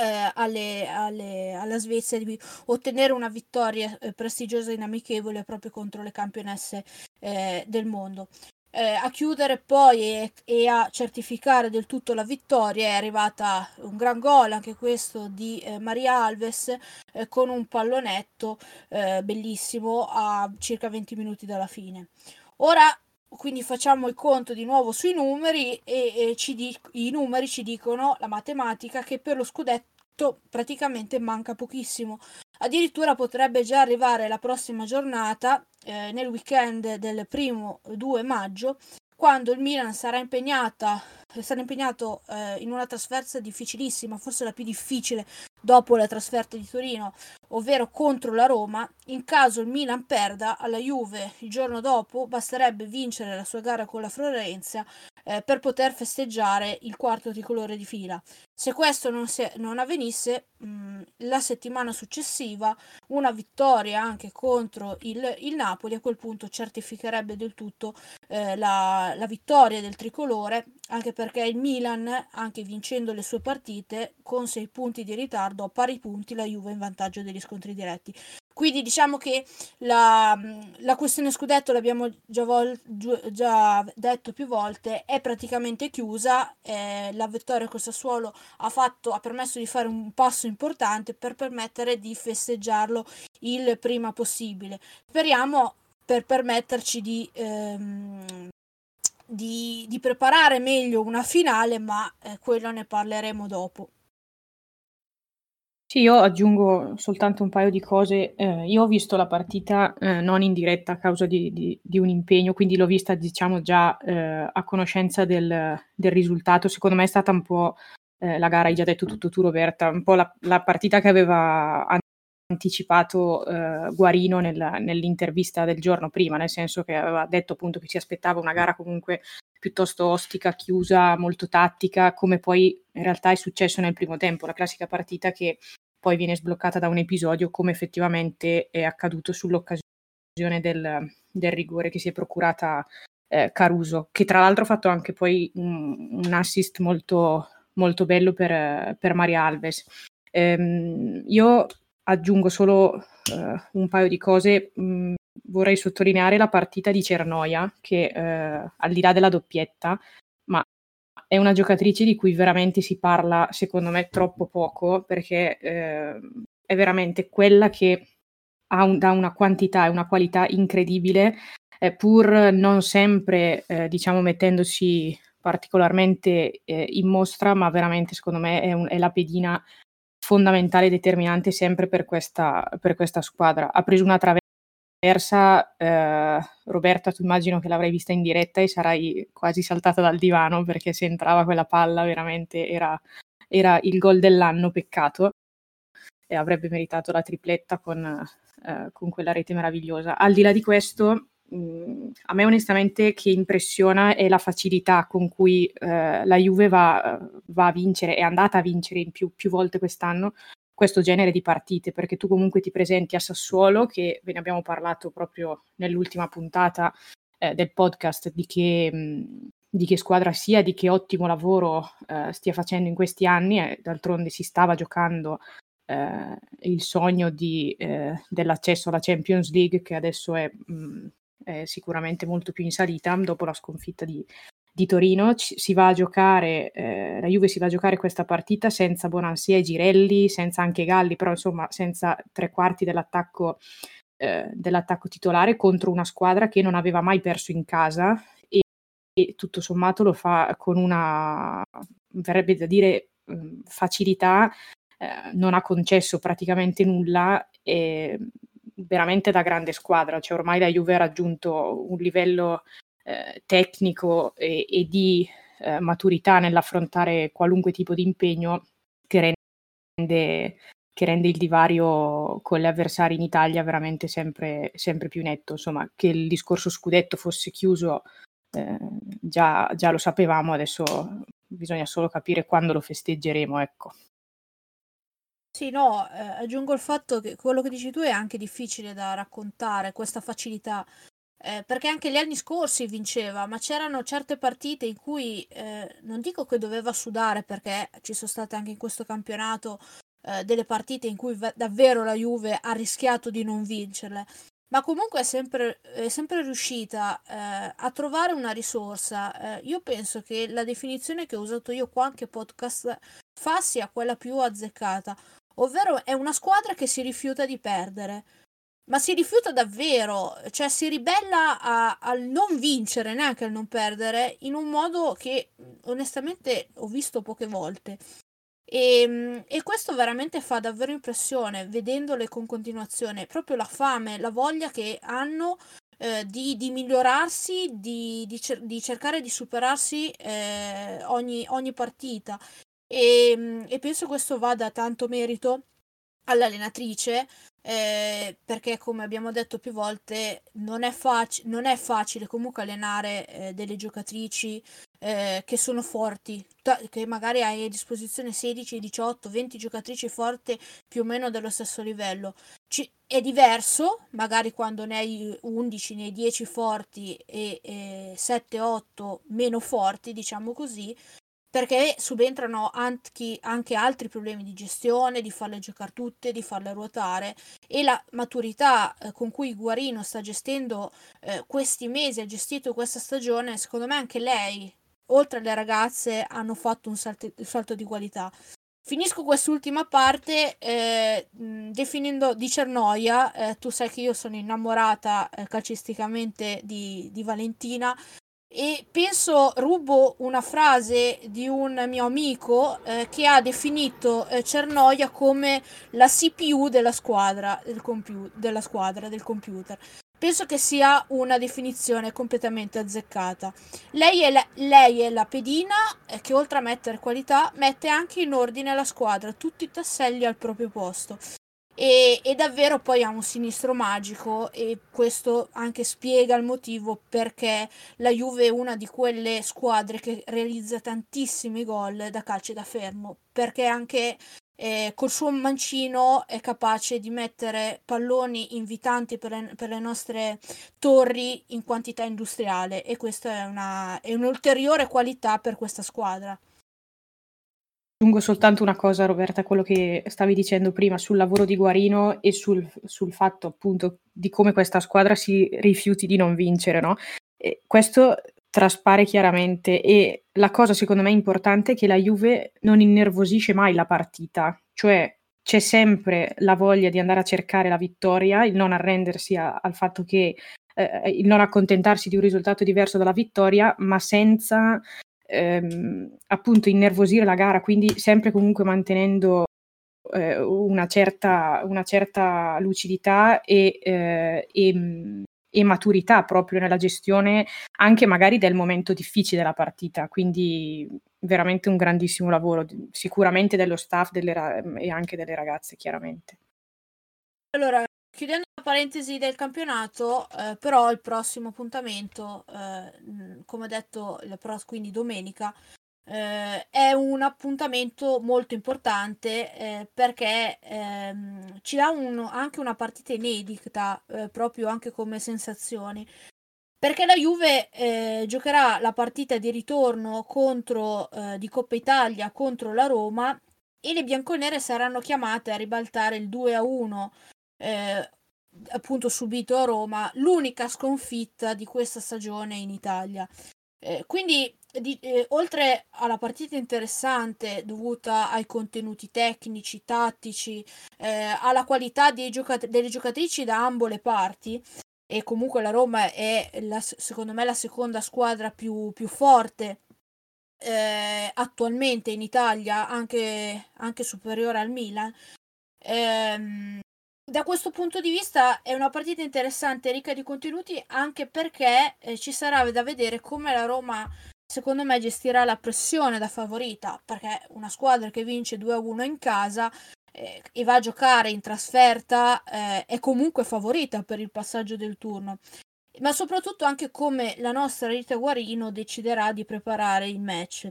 eh, alle, alle, alla Svezia di ottenere una vittoria eh, prestigiosa in amichevole proprio contro le campionesse eh, del mondo eh, a chiudere poi e, e, a certificare del tutto la vittoria è arrivata un gran gol anche questo di eh, Maria Alves eh, con un pallonetto eh, bellissimo a circa 20 minuti dalla fine. Ora quindi facciamo il conto di nuovo sui numeri e, e ci di- i numeri ci dicono la matematica che per lo scudetto praticamente manca pochissimo. Addirittura potrebbe già arrivare la prossima giornata eh, nel weekend del primo 2 maggio, quando il Milan sarà impegnata sarà impegnato eh, in una trasferta difficilissima, forse la più difficile dopo la trasferta di Torino, ovvero contro la Roma. In caso il Milan perda alla Juve il giorno dopo, basterebbe vincere la sua gara con la Florenza eh, per poter festeggiare il quarto tricolore di fila. Se questo non, si, non avvenisse, mh, mm, la settimana successiva una vittoria anche contro il, il, Napoli a quel punto certificherebbe del tutto eh, la, la vittoria del tricolore, anche perché il Milan, anche vincendo le sue partite, con sei punti di ritardo, a pari punti la Juve in vantaggio degli scontri diretti. Quindi diciamo che la, la questione scudetto, l'abbiamo già, vol- già, detto più volte, è praticamente chiusa. Eh, la vittoria col Sassuolo ha, fatto, ha permesso di fare un passo importante per permettere di festeggiarlo il prima possibile. Speriamo per permetterci di, ehm, di, di preparare meglio una finale, ma eh, quello ne parleremo dopo. Sì, io aggiungo soltanto un paio di cose. Eh, io ho visto la partita eh, non in diretta a causa di, di, di, un impegno, quindi l'ho vista diciamo già eh, a conoscenza del, del, risultato. Secondo me è stata un po' eh, la gara, hai già detto tutto tu Roberta, un po' la, la partita che aveva anticipato eh, Guarino nel, nell'intervista del giorno prima, nel senso che aveva detto appunto che si aspettava una gara comunque piuttosto ostica, chiusa, molto tattica, come poi in realtà è successo nel primo tempo, la classica partita che poi viene sbloccata da un episodio, come effettivamente è accaduto sull'occasione del, del rigore che si è procurata eh, Caruso, che tra l'altro ha fatto anche poi un, un assist molto, molto bello per, per Maria Alves. Ehm, io aggiungo solo uh, un paio di cose. Mm, vorrei sottolineare la partita di Cernoia, che uh, al di là della doppietta, ma è una giocatrice di cui veramente si parla, secondo me, troppo poco, perché uh, è veramente quella che ha un, una quantità e una qualità incredibile, eh, pur non sempre, eh, diciamo, mettendosi particolarmente eh, in mostra, ma veramente, secondo me, è, un, è la pedina fondamentale e determinante sempre per questa, per questa squadra. Ha preso una traversa, eh, Roberta, tu immagino che l'avrai vista in diretta e sarai quasi saltata dal divano perché se entrava quella palla veramente era, era il gol dell'anno, peccato, e avrebbe meritato la tripletta con, eh, con quella rete meravigliosa. Al di là di questo, Mhmm, a me onestamente che impressiona è la facilità con cui eh, la Juve va, va, a vincere, è andata a vincere in più, più, volte quest'anno questo genere di partite, perché tu comunque ti presenti a Sassuolo, che ve ne abbiamo parlato proprio nell'ultima puntata eh, del podcast, di che, mh, di che, squadra sia, di che ottimo lavoro eh, stia facendo in questi anni, e d'altronde si stava giocando eh, il sogno di, eh, dell'accesso alla Champions League, che adesso è mh, è sicuramente molto più in salita dopo la sconfitta di, di Torino. Ci, si va a giocare, eh, la Juve si va a giocare questa partita senza Bonansia e Girelli, senza anche Galli, però insomma senza tre quarti dell'attacco, eh, dell'attacco titolare contro una squadra che non aveva mai perso in casa e, e tutto sommato lo fa con una, verrebbe da dire, facilità, eh, non ha concesso praticamente nulla. E, veramente da grande squadra, cioè ormai la Juve ha raggiunto un livello eh, tecnico e, e di eh, maturità nell'affrontare qualunque tipo di impegno che rende, che rende il divario con gli avversari in Italia veramente sempre, sempre più netto. Insomma, che il discorso scudetto fosse chiuso eh, già, già, lo sapevamo, adesso bisogna solo capire quando lo festeggeremo. Ecco. Sì, no, eh, aggiungo il fatto che quello che dici tu è anche difficile da raccontare, questa facilità, eh, perché anche gli anni scorsi vinceva, ma c'erano certe partite in cui eh, non dico che doveva sudare, perché ci sono state anche in questo campionato eh, delle partite in cui v- davvero la Juve ha rischiato di non vincerle, ma comunque è sempre, è sempre riuscita eh, a trovare una risorsa. Eh, io penso che la definizione che ho usato io qua anche podcast fa sia quella più azzeccata ovvero è una squadra che si rifiuta di perdere. Ma si rifiuta davvero, cioè si ribella al non vincere, neanche al non perdere, in un modo che onestamente ho visto poche volte. E, ehm, e, questo veramente fa davvero impressione, vedendole con continuazione, proprio la fame, la voglia che hanno eh, di, di, migliorarsi, di, di, cer- di, cercare di superarsi eh, ogni, ogni partita e, e penso questo vada tanto merito all'allenatrice eh, perché come abbiamo detto più volte non è, fac- non è facile comunque allenare eh, delle giocatrici eh, che sono forti, t- che magari hai a disposizione 16, 18, 20 giocatrici forti più o meno dello stesso livello. Ci- è diverso, magari quando ne hai 11, ne hai 10 forti e, e 7, 8 meno forti, diciamo così, perché subentrano anche, anche, altri problemi di gestione, di farle giocare tutte, di farle ruotare e la maturità eh, con cui Guarino sta gestendo eh, questi mesi, ha gestito questa stagione, secondo me anche lei, oltre alle ragazze, hanno fatto un salto, un salto di qualità. Finisco quest'ultima parte eh, definendo di Cernoia, eh, tu sai che io sono innamorata eh, calcisticamente di, di Valentina, e penso rubo una frase di un mio amico eh, che ha definito eh, Cernoia come la CPU della squadra del, compu- della squadra del computer. Penso che sia una definizione completamente azzeccata. Lei è la, lei è la pedina eh, che oltre a mettere qualità mette anche in ordine la squadra, tutti i tasselli al proprio posto e, e, davvero poi ha un sinistro magico e questo anche spiega il motivo perché la Juve è una di quelle squadre che realizza tantissimi gol da calcio da fermo perché anche eh, col suo mancino è capace di mettere palloni invitanti per le, per le nostre torri in quantità industriale e questa è, una, è un'ulteriore qualità per questa squadra. Aggiungo soltanto una cosa, Roberta, quello che stavi dicendo prima sul lavoro di Guarino e sul, sul fatto appunto di come questa squadra si rifiuti di non vincere, no? E questo traspare chiaramente e la cosa secondo me importante è che la Juve non innervosisce mai la partita, cioè c'è sempre la voglia di andare a cercare la vittoria, il non arrendersi a, al fatto che eh, il non accontentarsi di un risultato diverso dalla vittoria, ma senza ehm, appunto innervosire la gara, quindi sempre comunque mantenendo eh, una, certa, una, certa, lucidità e, eh, e, e, maturità proprio nella gestione anche magari del momento difficile della partita. Quindi veramente un grandissimo lavoro, sicuramente dello staff delle, e anche delle ragazze, chiaramente. Allora, Chiudendo la parentesi del campionato, eh, però il prossimo appuntamento, eh, come detto, pro- quindi domenica, eh, è un appuntamento molto importante eh, perché ehm, ci dà un, anche una partita inedita, eh, proprio anche come sensazioni. Perché la Juve eh, giocherà la partita di ritorno contro, di Coppa Italia contro la Roma e le bianconere saranno chiamate a ribaltare il 2 a 1 eh, appunto subito a Roma, l'unica sconfitta di questa stagione in Italia. Eh, quindi, di, eh, oltre alla partita interessante dovuta ai contenuti tecnici, tattici, eh, alla qualità giocat- delle giocatrici da ambo le parti, e comunque la Roma è la, secondo me la seconda squadra più, più forte eh, attualmente in Italia, anche, anche superiore al Milan. Ehm, da questo punto di vista è una partita interessante, ricca di contenuti, anche perché eh, ci sarà da vedere come la Roma, secondo me, gestirà la pressione da favorita, perché una squadra che vince 2-1 in casa eh, e va a giocare in trasferta eh, è comunque favorita per il passaggio del turno. Ma soprattutto anche come la nostra Rita Guarino deciderà di preparare il match.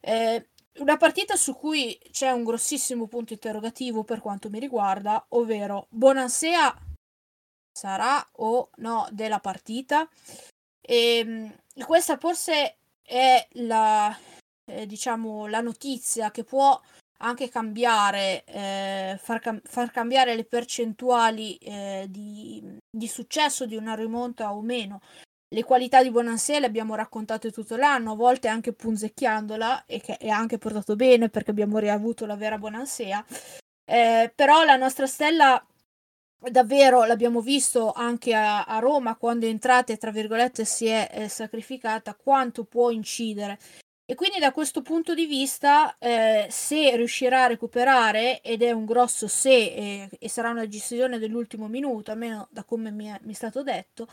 Eh, una partita su cui c'è un grossissimo punto interrogativo per quanto mi riguarda, ovvero Bonansea sarà o no della partita. E ehm, questa forse è la, eh, diciamo, la notizia che può anche cambiare, eh, far, cam- far, cambiare le percentuali eh, di, di, successo di una rimonta o meno le qualità di Bonansea le abbiamo raccontate tutto l'anno, a volte anche punzecchiandola, e che è anche portato bene perché abbiamo riavuto la vera Bonansea. Eh, però la nostra stella davvero l'abbiamo visto anche a, a, Roma quando è entrata e tra virgolette si è eh, sacrificata quanto può incidere e quindi da questo punto di vista eh, se riuscirà a recuperare ed è un grosso se e, e sarà una decisione dell'ultimo minuto almeno da come mi è, mi è stato detto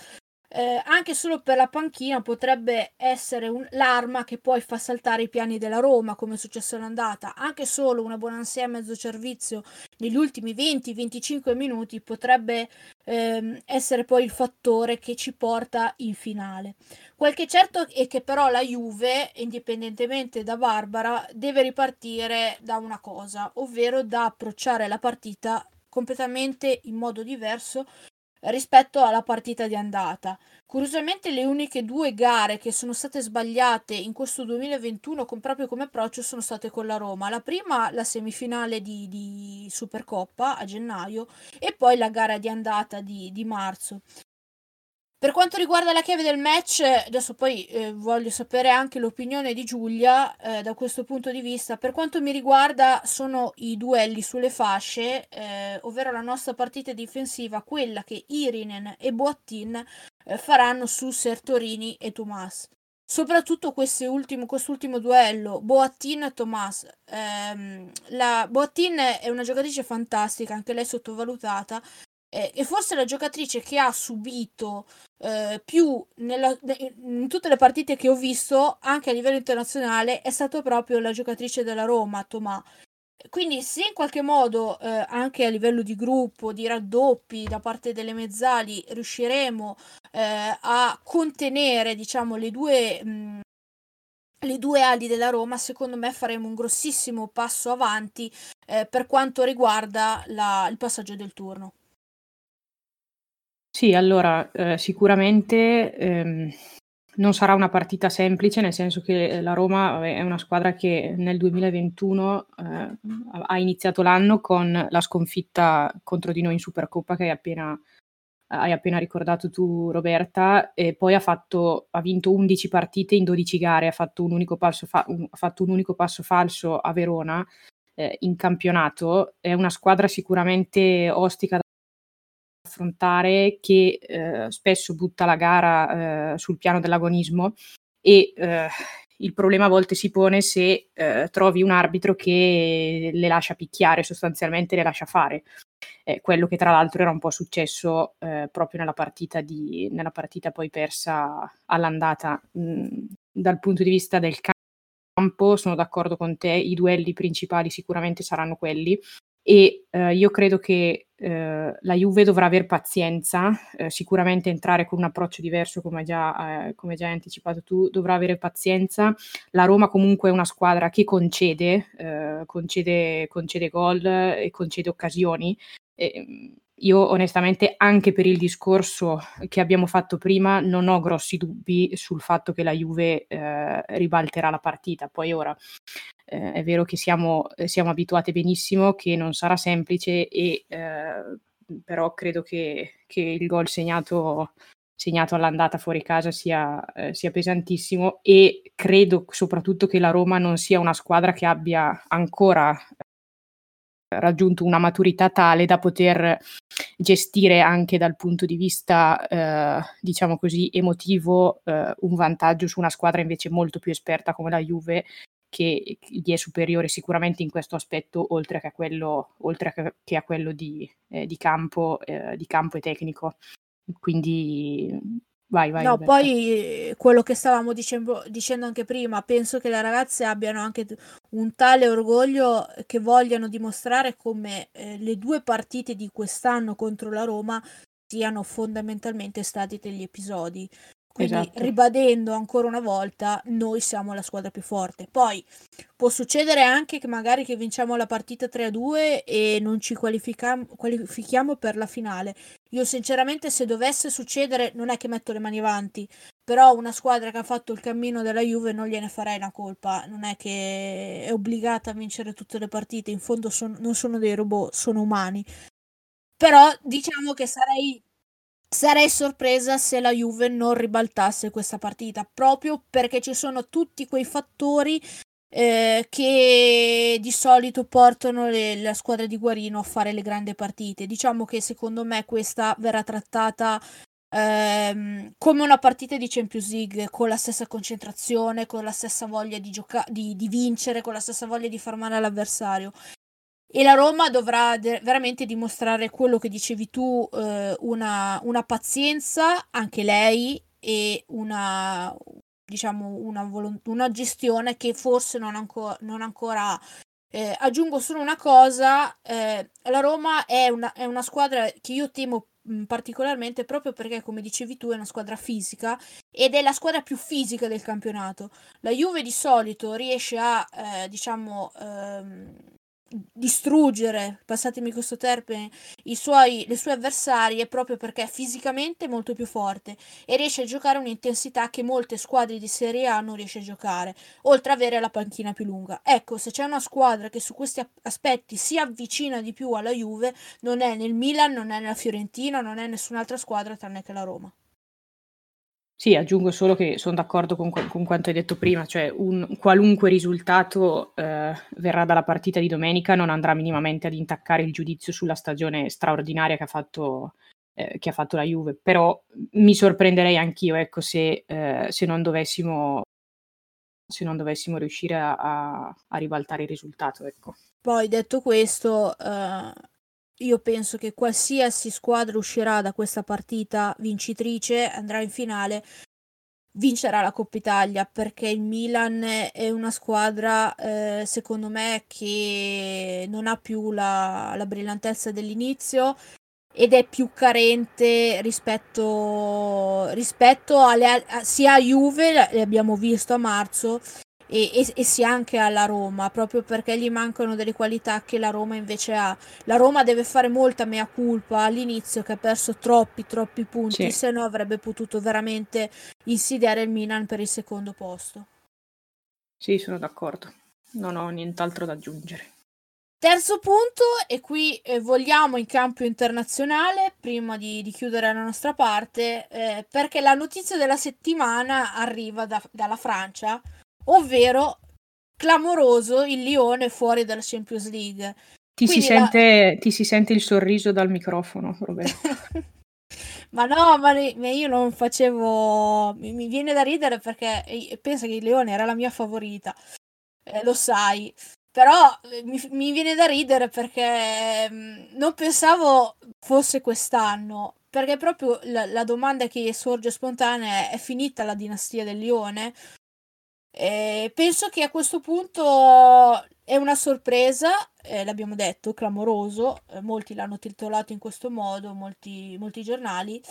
eh, anche solo per la panchina potrebbe essere un, l'arma che poi fa saltare i piani della Roma, come è successo all'andata. Anche solo una buona a mezzo servizio negli ultimi 20-25 minuti potrebbe ehm, essere poi il fattore che ci porta in finale. Quel che certo è che però la Juve, indipendentemente da Barbara, deve ripartire da una cosa, ovvero da approcciare la partita completamente in modo diverso rispetto alla partita di andata. Curiosamente le uniche due gare che sono state sbagliate in questo 2021 con, proprio come approccio sono state con la Roma. La prima la semifinale di, di Supercoppa a gennaio e poi la gara di andata di, di marzo. Per quanto riguarda la chiave del match, adesso poi eh, voglio sapere anche l'opinione di Giulia eh, da questo punto di vista. Per quanto mi riguarda, sono i duelli sulle fasce, eh, ovvero la nostra partita difensiva, quella che Irinen e Boattin eh, faranno su Sertorini e Tomas. Soprattutto ultimo, quest'ultimo duello, Boattin e Tomas. Ehm, Boattin è una giocatrice fantastica, anche lei sottovalutata, eh, e forse la giocatrice che ha subito eh, più nella, in tutte le partite che ho visto, anche a livello internazionale, è stata proprio la giocatrice della Roma, Tomà. Quindi se in qualche modo eh, anche a livello di gruppo, di raddoppi da parte delle mezzali riusciremo eh, a contenere diciamo le due mh, le due ali della Roma, secondo me faremo un grossissimo passo avanti eh, per quanto riguarda la, il passaggio del turno. Sì, allora, ehm, sicuramente, ehm, non sarà una partita semplice, nel senso che la Roma è una squadra che nel 2021, ehm, ha iniziato l'anno con la sconfitta contro di noi in Supercoppa che hai appena hai appena ricordato tu Roberta, e poi ha fatto ha vinto 11 partite in 12 gare, ha fatto un unico passo fa un un unico passo falso a Verona, ehm, in campionato. È una squadra sicuramente ostica affrontare che eh, spesso butta la gara eh, sul piano dell'agonismo e eh, il problema a volte si pone se eh, trovi un arbitro che le lascia picchiare, sostanzialmente le lascia fare. Quello che tra l'altro era un po' successo eh, proprio nella partita, di, nella partita poi persa all'andata. Mm, dal punto di vista del campo sono d'accordo con te, i duelli principali sicuramente saranno quelli e eh, io credo che eh, la Juve dovrà aver pazienza, eh, sicuramente entrare con un approccio diverso come già, eh, come già hai anticipato tu, dovrà avere pazienza. La Roma comunque è una squadra che concede, eh, concede, concede gol e concede occasioni. E, io onestamente anche per il discorso che abbiamo fatto prima non ho grossi dubbi sul fatto che la Juve eh, ribalterà la partita. Poi ora eh, è vero che siamo, siamo abituati benissimo, che non sarà semplice, e, eh, però credo che, che il gol segnato, segnato, all'andata fuori casa sia, eh, sia pesantissimo e credo soprattutto che la Roma non sia una squadra che abbia ancora raggiunto una maturità tale da poter gestire anche dal punto di vista, eh, diciamo così, emotivo, eh, un vantaggio su una squadra invece molto più esperta come la Juve, che gli è superiore sicuramente in questo aspetto, oltre che a quello, che a quello di, eh, di, campo, eh, di campo e tecnico. Quindi Vai, vai. No, Roberta. poi quello che stavamo dicendo, dicendo, anche prima, penso che le ragazze abbiano anche un tale orgoglio che vogliano dimostrare come eh, le due partite di quest'anno contro la Roma siano fondamentalmente stati degli episodi. Quindi esatto. ribadendo ancora una volta, noi siamo la squadra più forte. Poi può succedere anche che magari che vinciamo la partita 3-2 e non ci qualifichiamo per la finale. Io sinceramente se dovesse succedere non è che metto le mani avanti, però una squadra che ha fatto il cammino della Juve non gliene farei una colpa, non è che è obbligata a vincere tutte le partite, in fondo son, non sono dei robot, sono umani. Però diciamo che sarei Sarei sorpresa se la Juve non ribaltasse questa partita, proprio perché ci sono tutti quei fattori eh, che di solito portano le, la squadra di Guarino a fare le grandi partite. Diciamo che secondo me questa verrà trattata ehm, come una partita di Champions League, con la stessa concentrazione, con la stessa voglia di, gioca- di, di vincere, con la stessa voglia di far male all'avversario e la Roma dovrà de- veramente dimostrare quello che dicevi tu, eh, una, una, pazienza, anche lei, e una, diciamo, una, volont- una gestione che forse non, anco- non ancora eh, aggiungo solo una cosa, eh, la Roma è una, è una, squadra che io temo particolarmente proprio perché, come dicevi tu, è una squadra fisica ed è la squadra più fisica del campionato. La Juve di solito riesce a, eh, diciamo, ehm, distruggere, passatemi questo termine, i suoi, le sue avversarie proprio perché è fisicamente molto più forte e riesce a giocare un'intensità che molte squadre di Serie A non riesce a giocare, oltre ad avere la panchina più lunga. Ecco, se c'è una squadra che su questi aspetti si avvicina di più alla Juve, non è nel Milan, non è nella Fiorentina, non è nessun'altra squadra tranne che la Roma. Sì, aggiungo solo che sono d'accordo con, con quanto hai detto prima, cioè un qualunque risultato eh, verrà dalla partita di domenica non andrà minimamente ad intaccare il giudizio sulla stagione straordinaria che ha fatto, eh, che ha fatto la Juve, però mi sorprenderei anch'io ecco, se, eh, se, non dovessimo, se non dovessimo riuscire a, a, a ribaltare il risultato. Ecco. Poi detto questo, uh, io penso che qualsiasi squadra uscirà da questa partita vincitrice, andrà in finale, vincerà la Coppa Italia perché il Milan è una squadra, eh, secondo me, che non ha più la, la brillantezza dell'inizio ed è più carente rispetto, rispetto alle, a, sia a Juve, l'abbiamo visto a marzo, e, e, e, sia anche alla Roma, proprio perché gli mancano delle qualità che la Roma invece ha. La Roma deve fare molta mea culpa all'inizio che ha perso troppi, troppi punti, sì. se no avrebbe potuto veramente insidiare il Milan per il secondo posto. Sì, sono d'accordo, non ho nient'altro da aggiungere. Terzo punto, e qui eh, vogliamo in campo internazionale, prima di, di chiudere la nostra parte, eh, perché la notizia della settimana arriva da, dalla Francia, ovvero clamoroso il Lione fuori dalla Champions League. Ti si, sente, ti si, sente, il sorriso dal microfono, Roberto. (laughs) ma no, ma io non facevo... Mi, mi, viene da ridere perché penso che il Leone era la mia favorita, eh, lo sai. Però eh, mi, mi, viene da ridere perché mh, non pensavo fosse quest'anno. Perché proprio la, la domanda che sorge spontanea è: è finita la dinastia del Lione? Eh, penso che a questo punto è una sorpresa, eh, l'abbiamo detto, clamoroso, eh, molti l'hanno titolato in questo modo, molti, molti giornali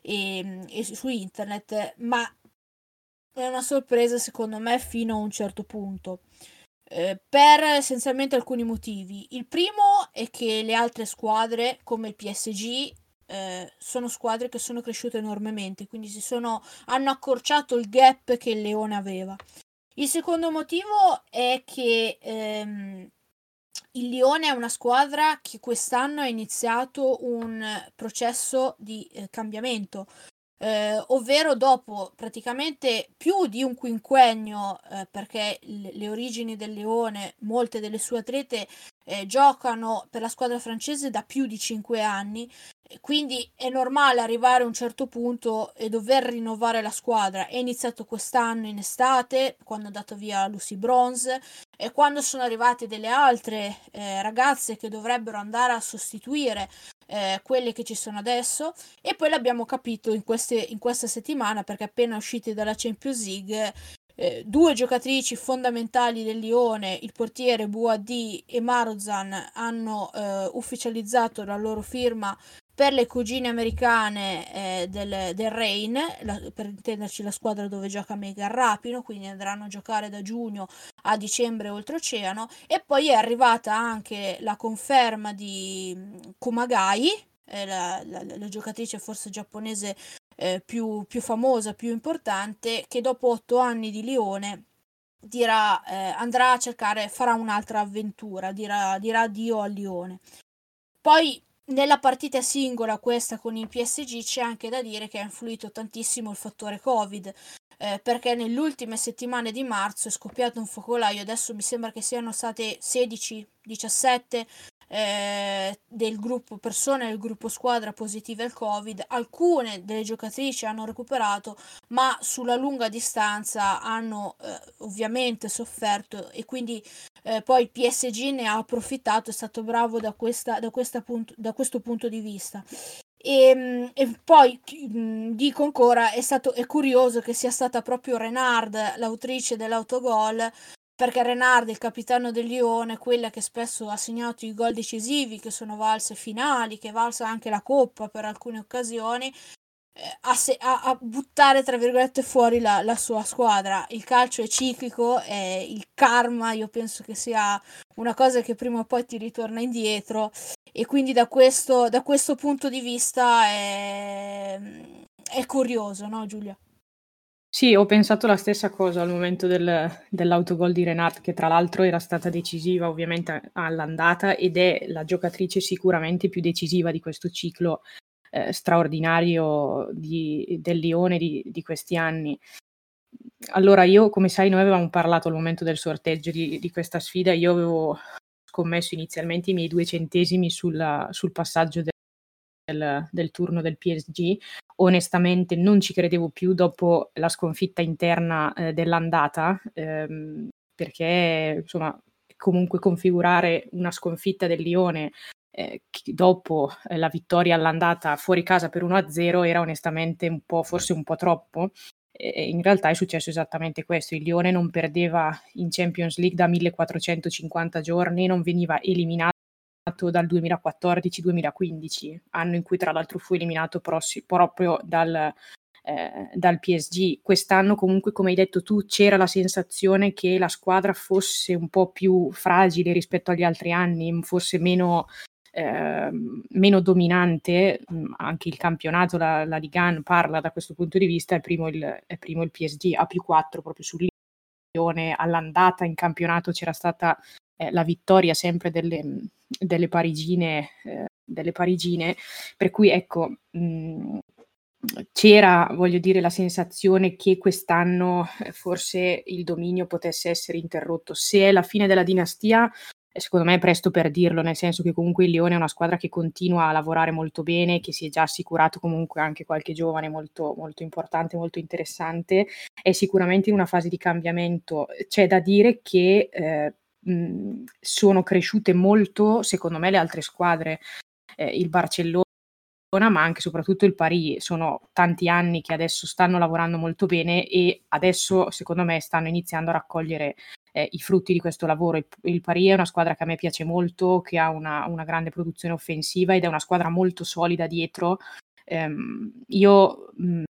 e, ehm, e, su internet, ma è una sorpresa secondo me fino a un certo punto. Eh, per essenzialmente alcuni motivi. Il primo è che le altre squadre, come il PSG, eh, sono squadre che sono cresciute enormemente, quindi sono, hanno accorciato il gap che il Leone aveva. Il secondo motivo è che ehm, il Lione è una squadra che quest'anno ha iniziato un processo di eh, cambiamento, eh, ovvero dopo praticamente più di un quinquennio, eh, perché le origini del Leone, molte delle sue atlete eh, giocano per la squadra francese da più di cinque anni, quindi è normale arrivare a un certo punto e dover rinnovare la squadra. È iniziato quest'anno in estate, quando è andato via Lucy Bronze, e quando sono arrivate delle altre eh, ragazze che dovrebbero andare a sostituire eh, quelle che ci sono adesso. E poi l'abbiamo capito in, queste, in questa settimana, perché appena usciti dalla Champions League eh, due giocatrici fondamentali del Lione, il portiere Buadi e Marozan, hanno eh, ufficializzato la loro firma per le cugine americane eh, del, del Rain, la, per intenderci la squadra dove gioca Megan Rapino, quindi andranno a giocare da giugno a dicembre oltreoceano. E poi è arrivata anche la conferma di mm, Kumagai, eh, la, la, la, giocatrice forse giapponese eh, più, più, famosa, più importante, che dopo otto anni di Lione dirà, eh, andrà a cercare, farà un'altra avventura, dirà, dirà addio al Lione. Poi nella partita singola, questa con il PSG, c'è anche da dire che ha influito tantissimo il fattore Covid, eh, perché nelle ultime settimane di marzo è scoppiato un focolaio, adesso mi sembra che siano state 16-17 eh, del gruppo persone del gruppo squadra positive al Covid. Alcune delle giocatrici hanno recuperato, ma sulla lunga distanza hanno eh, ovviamente sofferto e quindi eh, poi PSG ne ha approfittato, è stato bravo da, questa, da, questa punto, da questo punto di vista. E, ehm, e, poi dico ancora, è, stato, è curioso che sia stata proprio Renard l'autrice dell'autogol perché Renard, il capitano del Lione, quella che spesso ha segnato i gol decisivi, che sono valse finali, che valsa anche la coppa per alcune occasioni, eh, a, se- a, a, buttare tra virgolette fuori la, la, sua squadra. Il calcio è ciclico, è il karma, io penso che sia una cosa che prima o poi ti ritorna indietro e quindi da questo, da questo punto di vista è, è curioso, no Giulia? Sì, ho pensato la stessa cosa al momento del, dell'autogol di Renat, che tra l'altro era stata decisiva ovviamente all'andata ed è la giocatrice sicuramente più decisiva di questo ciclo eh, straordinario di, del Lione di, di, questi anni. Allora, io, come sai, noi avevamo parlato al momento del sorteggio di, di questa sfida, io avevo scommesso inizialmente i miei due centesimi sulla, sul passaggio del, del, turno del PSG onestamente non ci credevo più dopo la sconfitta interna eh, dell'andata, ehm, perché insomma comunque configurare una sconfitta del Lione eh, dopo eh, la vittoria all'andata fuori casa per 1-0 era onestamente un po', forse un po' troppo. In realtà è successo esattamente questo. Il Lione non perdeva in Champions League da 1450 giorni, non veniva eliminato dal 2014-2015, anno in cui tra l'altro fu eliminato prossi- proprio dal, eh, dal PSG. Quest'anno comunque, come hai detto tu, c'era la sensazione che la squadra fosse un po' più fragile rispetto agli altri anni, fosse meno, eh, meno dominante. Mm, anche il campionato, la, la Ligue parla da questo punto di vista, è primo il, è primo il PSG a più 4 proprio sul all'andata in campionato c'era stata la vittoria sempre delle, delle parigine, eh, delle parigine, per cui ecco, mh, c'era, voglio dire, la sensazione che quest'anno eh, forse il dominio potesse essere interrotto. Se è la fine della dinastia, eh, secondo me è presto per dirlo, nel senso che comunque il Lione è una squadra che continua a lavorare molto bene, che si è già assicurato comunque anche qualche giovane molto, molto importante, molto interessante, è sicuramente in una fase di cambiamento. C'è da dire che eh, mh, sono cresciute molto, secondo me, le altre squadre. Eh, il Barcellona ma anche e soprattutto il Paris sono tanti anni che adesso stanno lavorando molto bene e adesso secondo me stanno iniziando a raccogliere eh, i frutti di questo lavoro. Il, il, Paris è una squadra che a me piace molto, che ha una, una grande produzione offensiva ed è una squadra molto solida dietro. Um, io mh,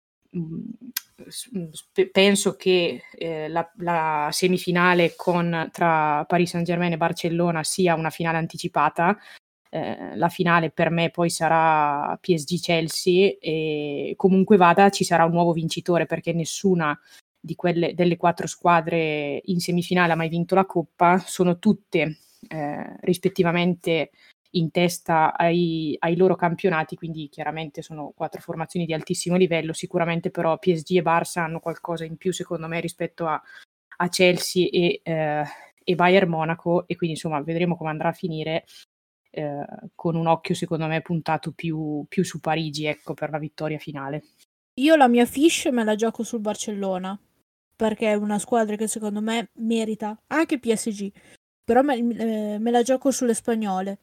penso che eh, la, la, semifinale con, tra Paris Saint Germain e Barcellona sia una finale anticipata. Eh, la finale per me poi sarà PSG-Chelsea e comunque vada ci sarà un nuovo vincitore perché nessuna di quelle, delle quattro squadre in semifinale ha mai vinto la Coppa, sono tutte eh, rispettivamente in testa ai, ai, loro campionati, quindi chiaramente sono quattro formazioni di altissimo livello, sicuramente però PSG e Barça hanno qualcosa in più secondo me rispetto a, a Chelsea e, eh, e, Bayern Monaco e quindi insomma vedremo come andrà a finire eh, con un occhio secondo me puntato più, più su Parigi ecco per la vittoria finale. Io la mia fish me la gioco sul Barcellona perché è una squadra che secondo me merita, anche PSG, però me, eh, me la gioco sulle spagnole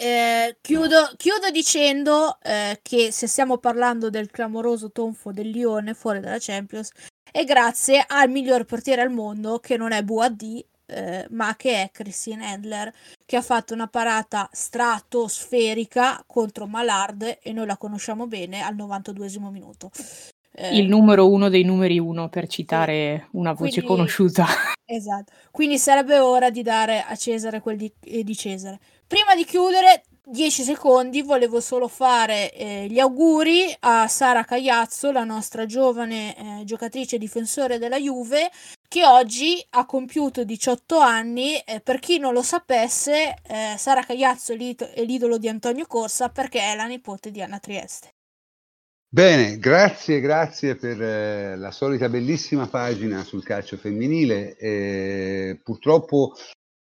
eh, chiudo, chiudo, dicendo eh, che se stiamo parlando del clamoroso tonfo del Lione fuori dalla Champions è grazie al miglior portiere al mondo che non è Boadi eh, ma che è Christine Handler che ha fatto una parata stratosferica contro Malard e noi la conosciamo bene al 92 minuto. Eh, il numero uno dei numeri uno per citare una voce quindi, conosciuta. Esatto, quindi sarebbe ora di dare a Cesare quel di, eh, di Cesare. Prima di chiudere, 10 secondi, volevo solo fare eh, gli auguri a Sara Cagliazzo, la nostra giovane eh, giocatrice difensore della Juve, che oggi ha compiuto 18 anni. Eh, per chi non lo sapesse, eh, Sara Cagliazzo è l'idolo di Antonio Corsa perché è la nipote di Anna Trieste. Bene, grazie, grazie per eh, la solita bellissima pagina sul calcio femminile. purtroppo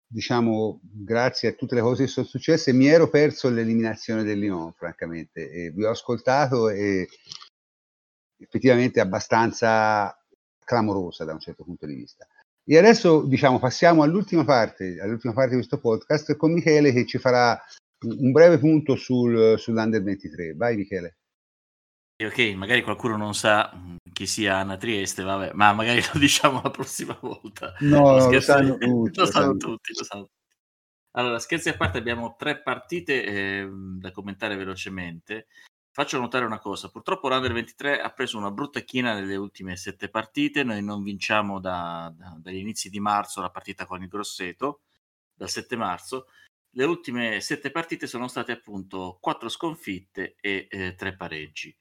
diciamo, grazie a tutte le cose che sono successe, mi ero perso l'eliminazione del Lyon, francamente. E vi ho ascoltato e effettivamente abbastanza clamorosa da un certo punto di vista. E adesso diciamo passiamo all'ultima parte, all'ultima parte di questo podcast con Michele che ci farà un breve punto sul, sull'Under 23. Vai Michele. Ok, magari qualcuno non sa chi sia Anna Trieste, vabbè, ma magari lo diciamo la prossima volta. No, no lo (laughs) sanno tutti. lo, sanno tutti, lo sanno Allora, scherzi a parte, abbiamo tre partite eh, da commentare velocemente. Faccio notare una cosa, purtroppo l'Under 23 ha preso una brutta china nelle ultime sette partite, noi non vinciamo da, da, dagli inizi di marzo la partita con il Grosseto, dal 7 marzo, le ultime sette partite sono state appunto quattro sconfitte e eh, tre pareggi.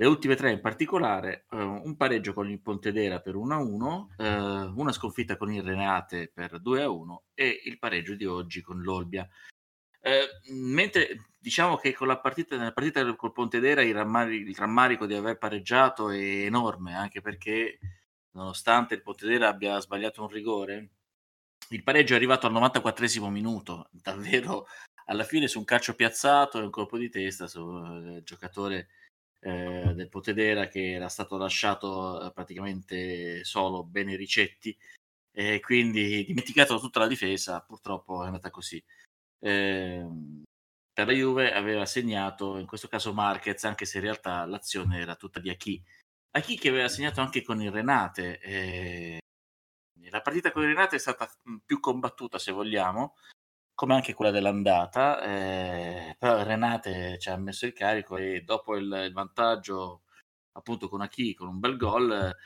Le ultime tre in particolare, eh, un pareggio con il Pontedera per 1-1, eh, una sconfitta con il Renate per 2-1 e il pareggio di oggi con l'Olbia. Eh, mentre diciamo che con la partita, nella partita col Pontedera il, rammarico, il rammarico di aver pareggiato è enorme, anche perché nonostante il Pontedera abbia sbagliato un rigore, il pareggio è arrivato al 94 minuto, davvero alla fine su un calcio piazzato e un colpo di testa sul giocatore eh, del Pontedera che era stato lasciato eh, praticamente solo bene ricetti e quindi dimenticato tutta la difesa, purtroppo è andata così. Eh, per la Juve aveva segnato in questo caso Marquez, anche se in realtà l'azione era tutta di Achi. Achi che aveva segnato anche con il Renate. Eh, la partita con il Renate è stata più combattuta, se vogliamo, come anche quella dell'andata, eh, però Renate ci ha messo il carico e dopo il, il vantaggio appunto con Achi, con un bel gol,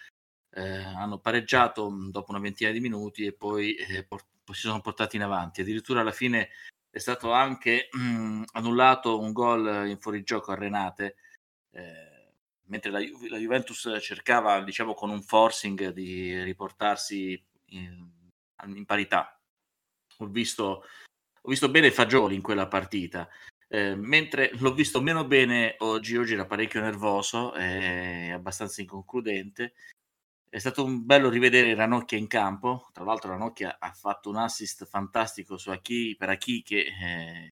eh, hanno pareggiato dopo una ventina di minuti e poi eh, por- si sono portati in avanti. Addirittura alla fine è stato anche mh, annullato un gol in fuorigioco a Renate, eh, mentre la, Ju- la, Juventus cercava, diciamo, con un forcing di riportarsi in, in parità. Ho visto, ho visto bene Fagioli in quella partita. Eh, mentre l'ho visto meno bene oggi, oggi era parecchio nervoso, e abbastanza inconcludente è stato un bello rivedere Ranocchia in campo. Tra l'altro, Ranocchia ha fatto un assist fantastico su Aki, per Aki che eh,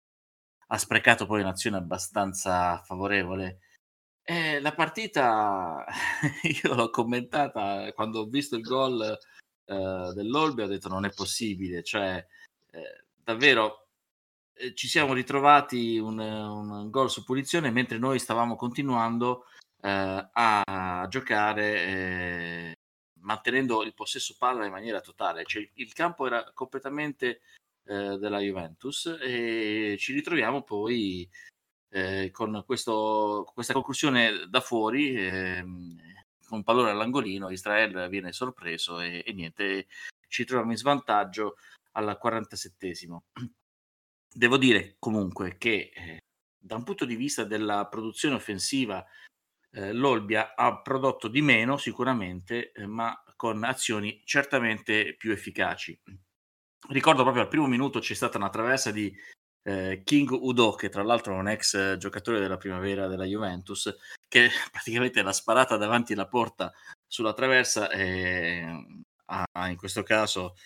ha sprecato poi un'azione abbastanza favorevole. Eh, la partita (laughs) io l'ho commentata quando ho visto il gol eh, dell'Olbia, ho detto non è possibile, cioè eh, davvero eh, ci siamo ritrovati un, un gol su punizione mentre noi stavamo continuando eh, a giocare mantenendo il possesso palla in maniera totale, cioè il campo era completamente eh, della Juventus e ci ritroviamo poi eh, con questo, questa conclusione da fuori, eh, con pallone all'angolino, Israele viene sorpreso e, e niente, ci troviamo in svantaggio al 47esimo. Devo dire comunque che eh, da un punto di vista della produzione offensiva eh, l'Olbia ha prodotto di meno sicuramente, eh, ma con azioni certamente più efficaci. Ricordo proprio al primo minuto c'è stata una traversa di eh, King Udo, che tra l'altro è un ex giocatore della primavera della Juventus, che (laughs) praticamente l'ha sparata davanti alla porta sulla traversa e ha in questo caso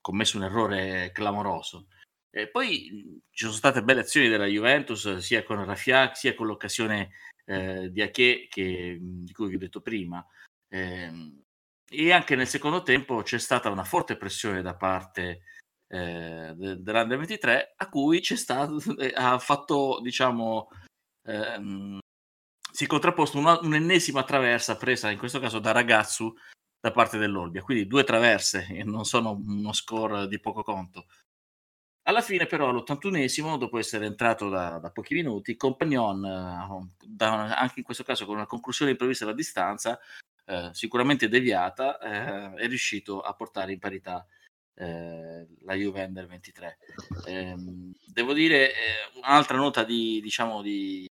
commesso un errore clamoroso. E poi ci sono state belle azioni della Juventus sia con Rafiak sia con l'occasione eh, di Ache che, di cui vi ho detto prima. Eh, e anche nel secondo tempo c'è stata una forte pressione da parte eh, de- dell'Under 23 a cui c'è stato, eh, ha fatto, diciamo, ehm, si è contrapposto una, un'ennesima traversa presa in questo caso da ragazzo da parte dell'Olbia, quindi due traverse (laughs) non sono uno score di poco conto. Alla fine, però, all'81esimo, dopo essere entrato da, da pochi minuti, Compagnon, eh, da, anche in questo caso con una conclusione improvvisa alla distanza, eh, sicuramente deviata, eh, è riuscito a portare in parità eh, la Juve Under 23. Ehm, devo dire, eh, un'altra nota di, diciamo, di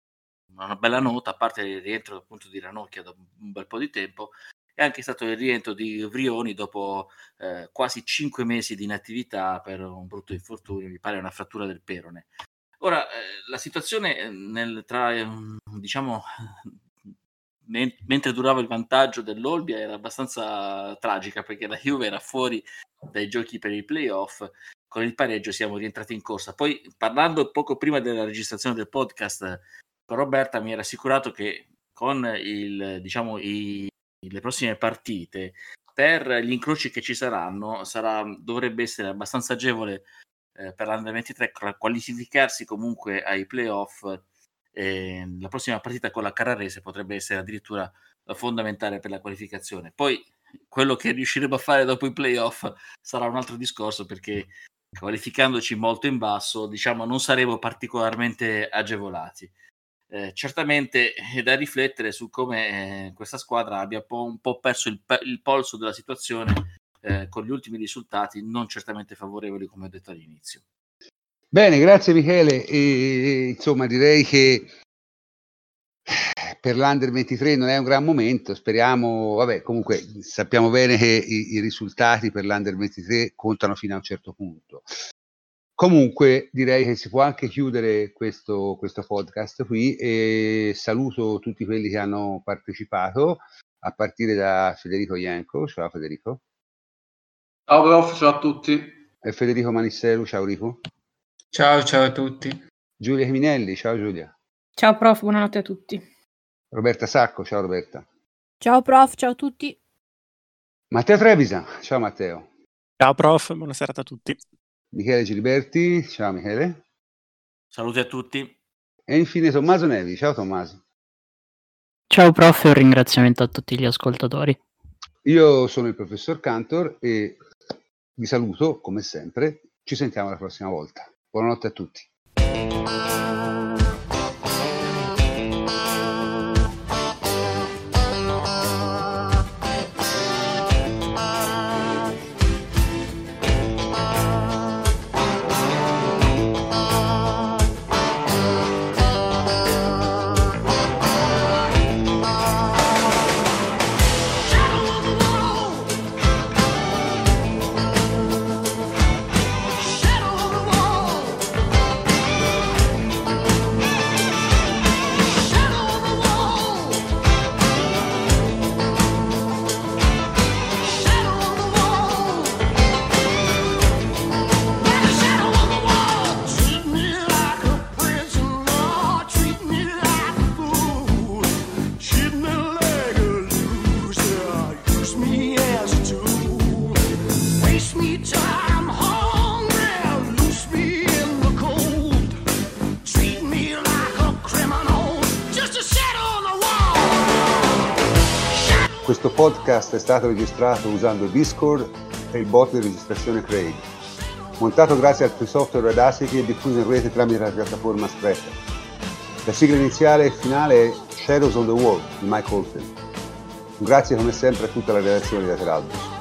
una bella nota, a parte il rientro appunto di Ranocchia da un bel po' di tempo, è anche stato il rientro di Vrioni dopo eh, quasi cinque mesi di inattività per un brutto infortunio, mi pare una frattura del perone. Ora, eh, la situazione eh, nel, tra, ehm, diciamo, mentre durava il vantaggio dell'Olbia era abbastanza tragica perché la Juve era fuori dai giochi per i playoff, con il pareggio siamo rientrati in corsa. Poi parlando poco prima della registrazione del podcast Roberta mi era assicurato che con il, diciamo, i, le prossime partite per gli incroci che ci saranno sarà, dovrebbe essere abbastanza agevole eh, per l'Under 23 qualificarsi comunque ai playoff eh, la prossima partita con la Carrarese potrebbe essere addirittura fondamentale per la qualificazione. Poi quello che riusciremo a fare dopo i playoff sarà un altro discorso perché qualificandoci molto in basso, diciamo, non saremo particolarmente agevolati. Eh, certamente è da riflettere su come eh, questa squadra abbia po- un po' perso il, il polso della situazione eh, con gli ultimi risultati non certamente favorevoli, come ho detto all'inizio. Bene, grazie Michele. E, insomma, direi che per l'Under 23 non è un gran momento, speriamo, vabbè, comunque sappiamo bene che i, i risultati per l'Under 23 contano fino a un certo punto. Comunque direi che si può anche chiudere questo, questo podcast qui e saluto tutti quelli che hanno partecipato, a partire da Federico Ianco. Ciao Federico. Ciao prof, ciao a tutti. E Federico Manisselu, ciao Rico. Ciao, ciao a tutti. Giulia Minelli, ciao Giulia. Ciao prof, buonanotte a tutti. Roberta Sacco, ciao Roberta. Ciao prof, ciao a tutti. Matteo Trevisan, ciao Matteo. Ciao prof, buonasera a tutti. Michele Giliberti, ciao Michele. Saluti a tutti. E infine Tommaso Nevi, ciao Tommaso. Ciao prof e un ringraziamento a tutti gli ascoltatori. Io sono il professor Cantor e vi saluto come sempre. Ci sentiamo la prossima volta. Buonanotte a tutti. Podcast è stato registrato usando Discord e il bot di registrazione Craig. Montato grazie al free software Audacity e diffuso in rete tramite la piattaforma Spreaker. La sigla iniziale e finale è Shadows on the Wall di Mike Holton. Grazie come sempre a tutta la redazione di Lateralbus.